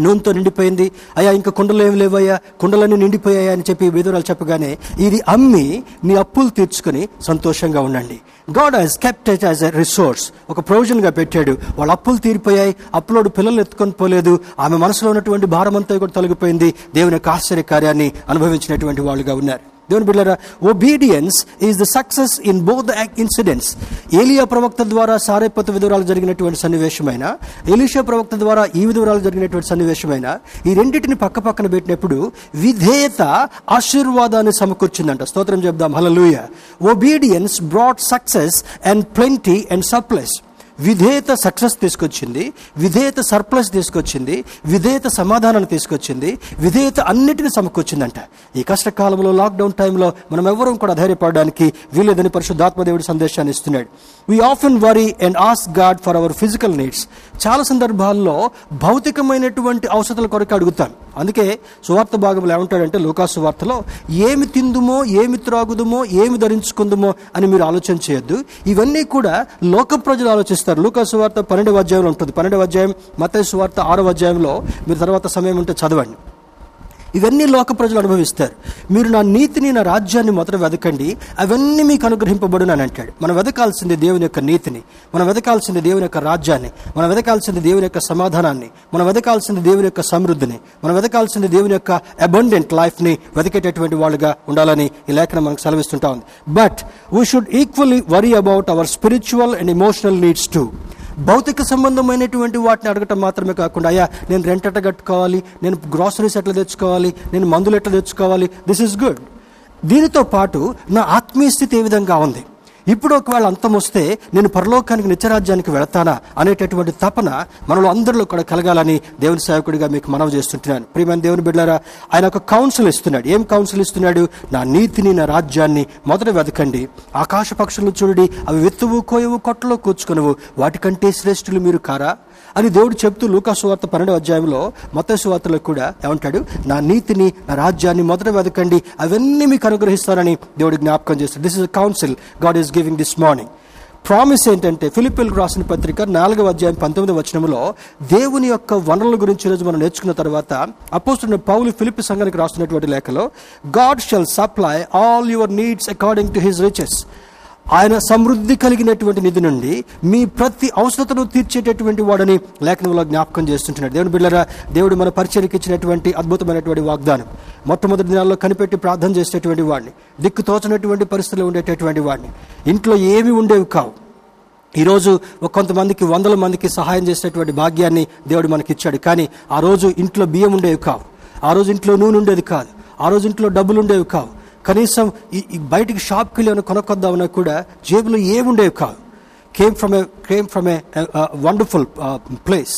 నూనెతో నిండిపోయింది. అయ్యా ఇంకా కుండలు ఏమి లేవయ్యా? కుండలన్నీ నిండిపోయాయా అని చెప్పి విధురాలు చెప్పగానే ఇది అమ్మి మీ అప్పులు తీర్చుకొని సంతోషంగా ఉండండి. God has kept it as a resource ఒక ప్రొవిజన్గా పెట్టాడు. వాళ్ళ అప్పులు తీరిపోయాయి. అప్పులోడు పిల్లలు ఎత్తుకొని పోలేదు. ఆమె మనసులో ఉన్నటువంటి భారం అంతా కూడా తొలగిపోయింది. దేవుని యొక్క ఆశ్చర్య కార్యాన్ని అనుభవించినటువంటి వాళ్ళుగా ఉన్నారు. దేవుని బిడ్డరా obedience is the success in both incidents ఏలియా ప్రవక్త ద్వారా సారేపత విధురాలు జరిగినటువంటి సన్నివేశమైన ఎలీషా ప్రవక్త ద్వారా ఈ విధురాలు జరిగినటువంటి సన్నివేశమైన ఈ రెండింటిని పక్క పక్కన పెట్టినప్పుడు విధేయత ఆశీర్వాదాన్ని సమకూర్చిందంట. స్తోత్రం చెప్దాం. హలలుయ obedience brought success and plenty and supplies విధేయత సక్సెస్ తీసుకొచ్చింది విధేయత సర్ప్లస్ తీసుకొచ్చింది విధేయత సమాధానాన్ని తీసుకొచ్చింది విధేయత అన్నిటిని సమకూర్చిందంట. ఈ కష్టకాలంలో లాక్డౌన్ టైంలో మనం ఎవరూ కూడా ధైర్యపడడానికి వీలేదని పరిశుద్ధాత్మదేవుడి సందేశాన్ని ఇస్తున్నాడు. We often worry and ask God for our physical needs చాలా సందర్భాల్లో భౌతికమైనటువంటి అవసరాల కొరకు అడుగుతాం. అందుకే సువార్త భాగంలో ఏమంటాడంటే లోకా సువార్తలో ఏమి తిందుమో ఏమి త్రాగుదుమో ఏమి ధరించుకుందుమో అని మీరు ఆలోచన చేయొద్దు. ఇవన్నీ కూడా లోక ప్రజలు ఆలోచిస్తారు. లూకా సువార్త పన్నెండవ అధ్యాయంలో ఉంటుంది. పన్నెండవ అధ్యాయం మత వార్త ఆరవ అధ్యాయంలో. మీరు తర్వాత సమయం ఉంటే చదవండి. ఇవన్నీ లోక ప్రజలు అనుభవిస్తారు. మీరు నా నీతిని నా రాజ్యాన్ని మొదట వెతకండి అవన్నీ మీకు అనుగ్రహింపబడును అని అంటాడు. మనం వెతకాల్సింది దేవుని యొక్క నీతిని మనం వెతకాల్సింది దేవుని యొక్క రాజ్యాన్ని మనం వెతకాల్సింది దేవుని యొక్క సమాధానాన్ని మనం వెతకాల్సింది దేవుని యొక్క సమృద్ధిని మనం వెతకాల్సింది దేవుని యొక్క అబండెంట్ లైఫ్ని వెతికేటటువంటి వాళ్ళుగా ఉండాలని ఈ లేఖనం మనకు సెలవిస్తుంటా ఉంది. But we should equally worry about our spiritual and emotional needs too భౌతిక సంబంధమైనటువంటి వాటిని అడగటం మాత్రమే కాకుండా అయ్యా నేను రెంట్ ఎట్లా కట్టుకోవాలి నేను గ్రాసరీస్ ఎట్లా తెచ్చుకోవాలి నేను మందులు ఎట్లా తెచ్చుకోవాలి దిస్ ఇస్ గుడ్ దీనితో పాటు నా ఆత్మీయ స్థితి ఏ విధంగా ఉంది? ఇప్పుడు ఒకవేళ అంతం వస్తే నేను పరలోకానికి నిత్యరాజ్యానికి వెళతానా అనేటటువంటి తపన మనలో అందరిలో కూడా కలగాలని దేవుని సేవకుడిగా మీకు మనవి చేస్తుంటున్నాను. ప్రియమైన దేవుని బిడ్డారా ఆయన ఒక కౌన్సిల్ ఇస్తున్నాడు. ఏం కౌన్సిల్ ఇస్తున్నాడు? నా నీతిని నా రాజ్యాన్ని మొదట వెతకండి. ఆకాశ పక్షులను చూడండి. అవి వెత్తువు కోయవు కొట్టలో కూర్చుకొనవు. వాటికంటే శ్రేష్ఠులు మీరు కారా? అని దేవుడు చెప్తూ లూకాసువార్త వార్త అధ్యాయంలో మత సువార్తలో కూడా ఏమంటాడు? నా నీతిని నా రాజ్యాన్ని మొదట వెతకండి. అవన్నీ మీకు అనుగ్రహిస్తానని దేవుడు జ్ఞాపకం చేస్తాడు. This is counsel God is giving this morning promise ఏంటంటే ఫిలిపిల్కి రాసిన పత్రిక నాలుగవ అధ్యాయం పంతొమ్మిది వచనంలో దేవుని యొక్క వనరుల గురించి రోజు మనం నేర్చుకున్న తర్వాత అపోస్తున్న పౌలు ఫిలిపి సంఘానికి రాస్తున్నటువంటి లేఖలో God shall supply all your needs according to his riches ఆయన సమృద్ధి కలిగినటువంటి నిధి నుండి మీ ప్రతి అవసరతను తీర్చేటటువంటి వాడని లేఖనంలో జ్ఞాపకం చేస్తుంటున్నాడు. దేవుని బిళ్ళరా దేవుడు మన పరిచయకి ఇచ్చినటువంటి అద్భుతమైనటువంటి వాగ్దానం. మొట్టమొదటి దినాల్లో కనిపెట్టి ప్రార్థన చేసేటటువంటి వాడిని దిక్కు తోచనటువంటి పరిస్థితుల్లో ఉండేటటువంటి వాడిని. ఇంట్లో ఏమి ఉండేవి కావు. ఈరోజు కొంతమందికి వందల మందికి సహాయం చేసేటువంటి భాగ్యాన్ని దేవుడు మనకి ఇచ్చాడు కానీ ఆ రోజు ఇంట్లో బియ్యం ఉండేవి కావు. ఆ రోజు ఇంట్లో నూనె ఉండేది కాదు. ఆ రోజు ఇంట్లో డబ్బులు ఉండేవి కావు. కనీసం ఈ బయటికి షాప్కి వెళ్ళి ఏమైనా కొనుక్కొద్దామన్నా కూడా జేబులో ఏముండేవి కాదు. Came from a came from a wonderful place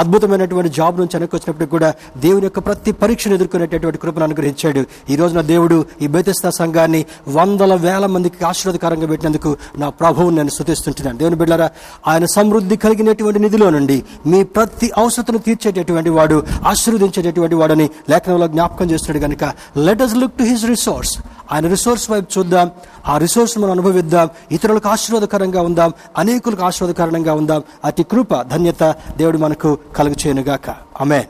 అద్భుతమైనటువంటి జాబ్ నుంచి వెనక్కి వచ్చినప్పుడు కూడా దేవుని యొక్క ప్రతి పరీక్షను ఎదుర్కొనేటటువంటి కృపను అనుగ్రహించాడు. ఈ రోజున దేవుడు ఈ బేతస్తా సంఘాన్ని వందల వేల మందికి ఆశీర్వాదకరంగా పెట్టినందుకు నా ప్రభువుని నేను స్థుతిస్తుంటున్నాను దేవుని బిడ్డారా ఆయన సమృద్ధి కలిగినటువంటి నిధిలో నుండి మీ ప్రతి అవసరతను తీర్చేటటువంటి వాడు ఆశీర్వదించేటటువంటి వాడని లేఖనంలో జ్ఞాపకం చేస్తున్నాడు కనుక let us look to his resource ఆయన రిసోర్స్ వైపు చూద్దాం. ఆ రిసోర్స్ మనం అనుభవిద్దాం. ఇతరులకు ఆశీర్వాదకరంగా ఉందాం. అనేకులకు ఆశీర్వాదకరంగా ఉందాం. అతి కృప ధన్యత దేవుడు మనకు కలుగు చేయనుగాక ఆమె